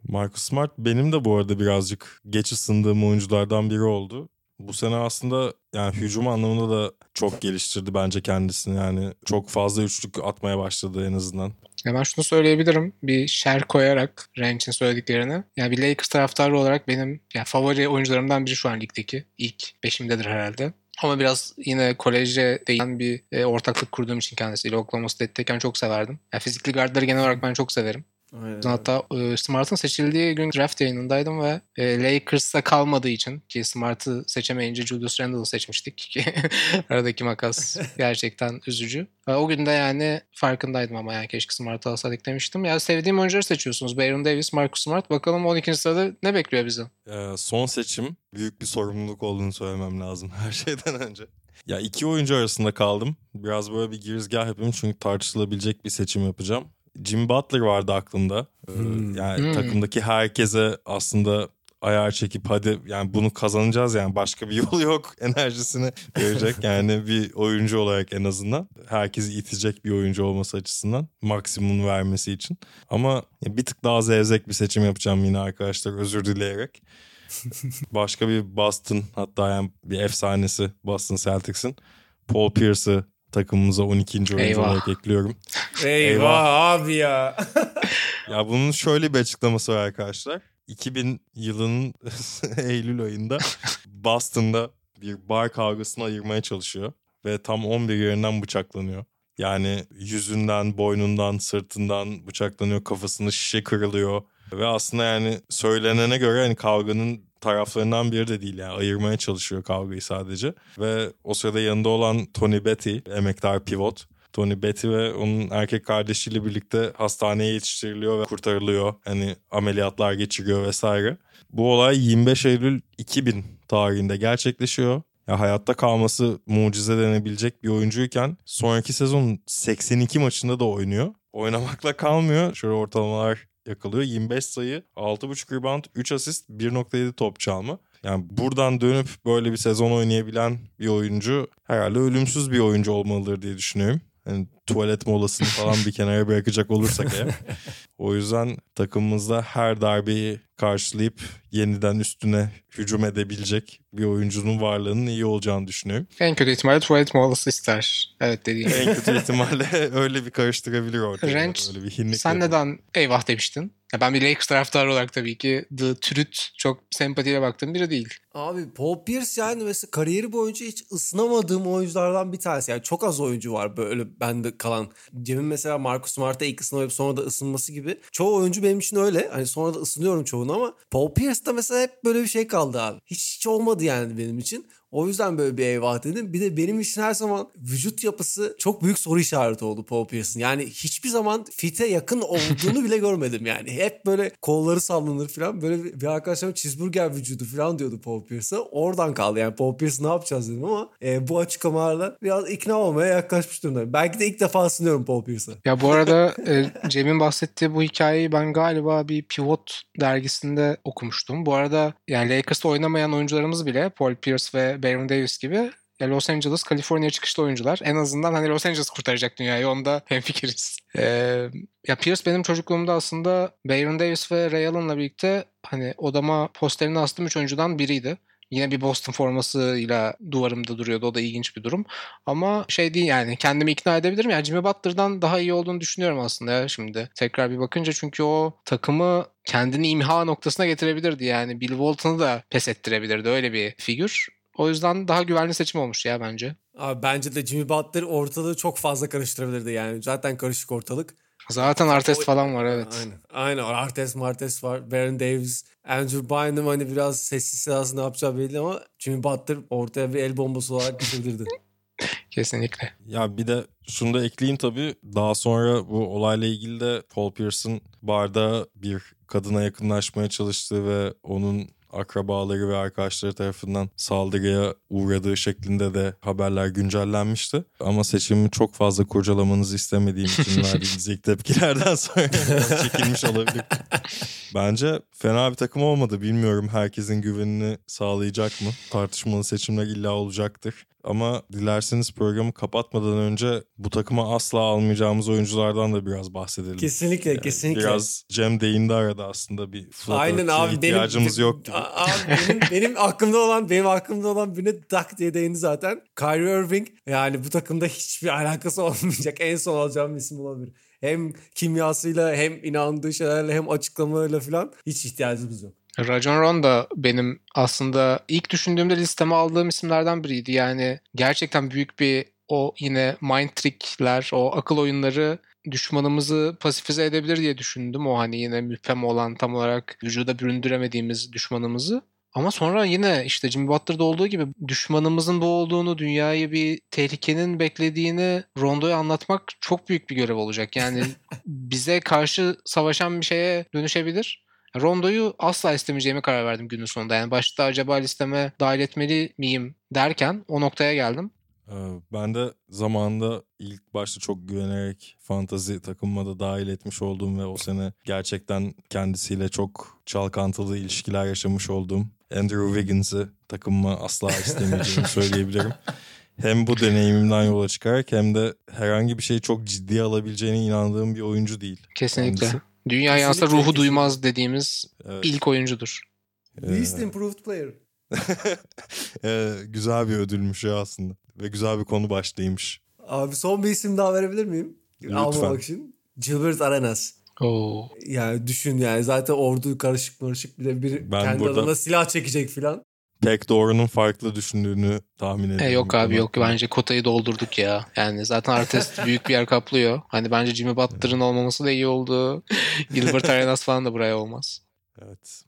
Speaker 2: Marcus Smart benim de bu arada birazcık geç ısındığım oyunculardan biri oldu. Bu sene aslında yani hücum anlamında da çok geliştirdi bence kendisini. Yani çok fazla üçlük atmaya başladı en azından.
Speaker 4: Hemen şunu söyleyebilirim. Bir şer koyarak Ranch'in söylediklerini. Yani bir Lakers taraftarı olarak benim yani favori oyuncularımdan biri şu an ligdeki. İlk beşimdedir herhalde. Ama biraz yine kolejde değinen bir e, ortaklık kurduğum için kendisiyle Oklahoma State'teyken çok severdim. Yani fizikli guardları genel olarak ben çok severim. Aynen. Hatta e, Smart'ın seçildiği gün draft yayınındaydım ve e, Lakers'ta kalmadığı için ki Smart'ı seçemeyince Julius Randle'ı seçmiştik ki aradaki makas gerçekten üzücü. O gün de yani farkındaydım ama yani keşke Smart'ı alsaydık demiştim. Ya sevdiğim oyuncuları seçiyorsunuz. Baron Davis, Marcus Smart. Bakalım 12. sırada ne bekliyor bizi?
Speaker 2: Ee, son seçim büyük bir sorumluluk olduğunu söylemem lazım her şeyden önce. Ya iki oyuncu arasında kaldım. Biraz böyle bir girizgah yapayım çünkü tartışılabilecek bir seçim yapacağım. Jim Butler vardı aklımda. Ee,
Speaker 3: Hmm.
Speaker 2: Yani
Speaker 4: Hmm.
Speaker 2: takımdaki herkese aslında ayar çekip hadi yani bunu kazanacağız yani başka bir yol yok enerjisini verecek yani bir oyuncu olarak en azından herkesi itecek bir oyuncu olması açısından maksimum vermesi için ama bir tık daha zevzek bir seçim yapacağım yine arkadaşlar özür dileyerek başka bir Boston hatta yani bir efsanesi Boston Celtics'in Paul Pierce'ı takımımıza 12. oyuncu
Speaker 4: Eyvah.
Speaker 2: olarak ekliyorum.
Speaker 3: Eyvah abi ya.
Speaker 2: Ya bunun şöyle bir açıklaması var arkadaşlar. 2000 yılının Eylül ayında Boston'da bir bar kavgasını ayırmaya çalışıyor. Ve tam 11 yerinden bıçaklanıyor. Yani yüzünden, boynundan, sırtından bıçaklanıyor. Kafasında şişe kırılıyor. Ve aslında yani söylenene göre hani kavganın taraflarından biri de değil yani ayırmaya çalışıyor kavgayı sadece. Ve o sırada yanında olan Tony Betty, emektar pivot. Tony Betty ve onun erkek kardeşiyle birlikte hastaneye yetiştiriliyor ve kurtarılıyor. Hani ameliyatlar geçiriyor vesaire. Bu olay 25 Eylül 2000 tarihinde gerçekleşiyor. Ya hayatta kalması mucize denebilecek bir oyuncuyken sonraki sezon 82 maçında da oynuyor. Oynamakla kalmıyor. Şöyle ortalamalar yakalıyor. 25 sayı, 6.5 rebound, 3 asist, 1.7 top çalma. Yani buradan dönüp böyle bir sezon oynayabilen bir oyuncu herhalde ölümsüz bir oyuncu olmalıdır diye düşünüyorum. Yani tuvalet molasını falan bir kenara bırakacak olursak eğer. O yüzden takımımızda her darbeyi karşılayıp yeniden üstüne hücum edebilecek bir oyuncunun varlığının iyi olacağını düşünüyorum.
Speaker 4: En kötü ihtimalle tuvalet molası ister. Evet dediğim. gibi.
Speaker 2: En kötü ihtimalle öyle bir karıştırabilir ortaya.
Speaker 4: Renç,
Speaker 2: Öyle bir hinlik
Speaker 4: Sen
Speaker 2: yapar.
Speaker 4: neden eyvah demiştin? Ya ben bir Lakers taraftarı olarak tabii ki The Truth çok sempatiyle baktığım biri değil.
Speaker 3: Abi Paul Pierce yani mesela kariyeri boyunca hiç ısınamadığım oyunculardan bir tanesi. Yani çok az oyuncu var böyle bende kalan. Cem'in mesela Marcus Smart'a ilk ısınamayıp sonra da ısınması gibi. Çoğu oyuncu benim için öyle. Hani sonra da ısınıyorum çoğunu ama Paul Pierce'da mesela hep böyle bir şey kaldı abi. Hiç, hiç olmadı yani benim için. O yüzden böyle bir eyvah dedim. Bir de benim için her zaman vücut yapısı çok büyük soru işareti oldu Paul Pierce'ın. Yani hiçbir zaman fite yakın olduğunu bile görmedim yani. Hep böyle kolları sallanır falan. Böyle bir, arkadaşlarım cheeseburger vücudu falan diyordu Paul Pierce'a. Oradan kaldı yani Paul Pierce ne yapacağız dedim ama e, bu açıklamalarla biraz ikna olmaya yaklaşmış durumdayım. Belki de ilk defa ısınıyorum Paul Pierce'a.
Speaker 4: Ya bu arada e, Cem'in bahsettiği bu hikayeyi ben galiba bir Pivot dergisinde okumuştum. Bu arada yani Lakers'ta oynamayan oyuncularımız bile Paul Pierce ve Baron Davis gibi ya Los Angeles, Kaliforniya çıkışlı oyuncular. En azından hani Los Angeles kurtaracak dünyayı onda hemfikiriz. Ee, ya Pierce benim çocukluğumda aslında Baron Davis ve Ray Allen'la birlikte hani odama posterini astığım üç oyuncudan biriydi. Yine bir Boston formasıyla duvarımda duruyordu. O da ilginç bir durum. Ama şey değil yani kendimi ikna edebilirim. Yani Jimmy Butler'dan daha iyi olduğunu düşünüyorum aslında ya şimdi. Tekrar bir bakınca çünkü o takımı kendini imha noktasına getirebilirdi. Yani Bill Walton'ı da pes ettirebilirdi. Öyle bir figür. O yüzden daha güvenli seçim olmuş ya bence.
Speaker 3: Abi bence de Jimmy Butler ortalığı çok fazla karıştırabilirdi yani. Zaten karışık ortalık.
Speaker 4: Zaten Artest
Speaker 3: O-
Speaker 4: falan var evet.
Speaker 3: Aynen. Aynen. Artes Martes var. Baron Davis. Andrew Bynum hani biraz sessiz sedasız ne yapacağı belli ama Jimmy Butler ortaya bir el bombası olarak düşebilirdi.
Speaker 4: Kesinlikle.
Speaker 2: Ya bir de şunu da ekleyeyim tabii. Daha sonra bu olayla ilgili de Paul Pierce'ın barda bir kadına yakınlaşmaya çalıştığı ve onun akrabaları ve arkadaşları tarafından saldırıya uğradığı şeklinde de haberler güncellenmişti. Ama seçimi çok fazla kurcalamanızı istemediğim için verdiğiniz ilk tepkilerden sonra çekilmiş olabilir. Bence fena bir takım olmadı. Bilmiyorum herkesin güvenini sağlayacak mı? Tartışmalı seçimler illa olacaktır. Ama dilerseniz programı kapatmadan önce bu takıma asla almayacağımız oyunculardan da biraz bahsedelim.
Speaker 3: kesinlikle
Speaker 2: Yani
Speaker 3: kesinlikle.
Speaker 2: Biraz Cem değindi arada aslında bir
Speaker 3: Aynen abi benim
Speaker 2: ihtiyacımız yok gibi.
Speaker 3: Abi benim, benim aklımda olan benim aklımda olan birine tak diye değindi zaten. Kyrie Irving yani bu takımda hiçbir alakası olmayacak en son alacağım isim olabilir. Hem kimyasıyla hem inandığı şeylerle hem açıklamalarıyla falan hiç ihtiyacımız yok.
Speaker 4: Rajon Ron da benim aslında ilk düşündüğümde listeme aldığım isimlerden biriydi. Yani gerçekten büyük bir o yine mind trickler, o akıl oyunları düşmanımızı pasifize edebilir diye düşündüm. O hani yine müphem olan tam olarak vücuda büründüremediğimiz düşmanımızı. Ama sonra yine işte Jimmy Butler'da olduğu gibi düşmanımızın bu olduğunu, dünyayı bir tehlikenin beklediğini Rondo'ya anlatmak çok büyük bir görev olacak. Yani bize karşı savaşan bir şeye dönüşebilir. Rondo'yu asla istemeyeceğime karar verdim günün sonunda. Yani başta acaba listeme dahil etmeli miyim derken o noktaya geldim.
Speaker 2: Ee, Ben de zamanında ilk başta çok güvenerek fantazi takımıma da dahil etmiş olduğum ve o sene gerçekten kendisiyle çok çalkantılı ilişkiler yaşamış olduğum Andrew Wiggins'i takımıma asla istemeyeceğimi söyleyebilirim. Hem bu deneyimimden yola çıkarak hem de herhangi bir şeyi çok ciddiye alabileceğine inandığım bir oyuncu değil.
Speaker 4: Kesinlikle.
Speaker 2: Kendisi.
Speaker 4: Dünya yansa ruhu
Speaker 3: kesinlikle.
Speaker 4: duymaz dediğimiz
Speaker 2: Evet.
Speaker 4: ilk oyuncudur.
Speaker 2: Ee,
Speaker 3: Least improved player.
Speaker 2: ee, güzel bir ödülmüş ya aslında. Ve güzel bir konu başlığıymış.
Speaker 3: Abi son bir isim daha verebilir miyim?
Speaker 2: Lütfen.
Speaker 3: Almamak için. Gilbert Arenas.
Speaker 4: Oo.
Speaker 3: Yani düşün yani zaten ordu karışık karışık bir de bir
Speaker 2: Ben
Speaker 3: kendi
Speaker 2: burada-
Speaker 3: adına silah çekecek filan.
Speaker 2: Pek doğrunun farklı düşündüğünü tahmin ediyorum.
Speaker 4: E yok abi yok bence kotayı doldurduk ya. Yani zaten Artest büyük bir yer kaplıyor. Hani bence Jimmy Butler'ın olmaması da iyi oldu. Gilbert Arenas falan da buraya olmaz.
Speaker 2: Evet.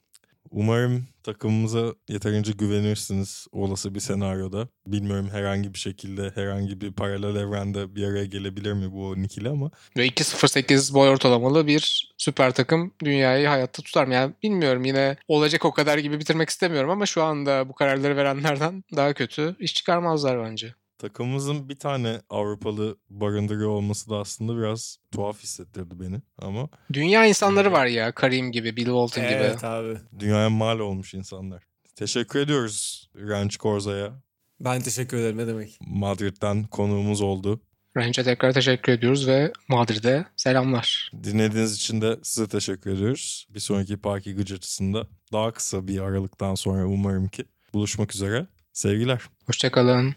Speaker 2: Umarım takımımıza yeterince güvenirsiniz olası bir senaryoda. Bilmiyorum herhangi bir şekilde herhangi bir paralel evrende bir araya gelebilir mi bu 12'li ama
Speaker 4: Ve 2.08 boy ortalamalı bir süper takım dünyayı hayatta tutar mı? Yani bilmiyorum yine olacak o kadar gibi bitirmek istemiyorum ama şu anda bu kararları verenlerden daha kötü iş çıkarmazlar bence.
Speaker 2: Takımımızın bir tane Avrupalı barındırıyor olması da aslında biraz tuhaf hissettirdi beni. Ama
Speaker 4: Dünya insanları var ya Karim gibi, Bill Walton gibi.
Speaker 3: Evet abi.
Speaker 2: dünyaya mal olmuş insanlar. Teşekkür ediyoruz Ranch Corza'ya.
Speaker 3: Ben teşekkür ederim ne demek.
Speaker 2: Madrid'den konuğumuz oldu.
Speaker 4: Range'e tekrar teşekkür ediyoruz ve Madrid'e selamlar.
Speaker 2: Dinlediğiniz için de size teşekkür ediyoruz. Bir sonraki Parki Gıcırtısı'nda daha kısa bir aralıktan sonra umarım ki buluşmak üzere. Sevgiler.
Speaker 4: Hoşçakalın.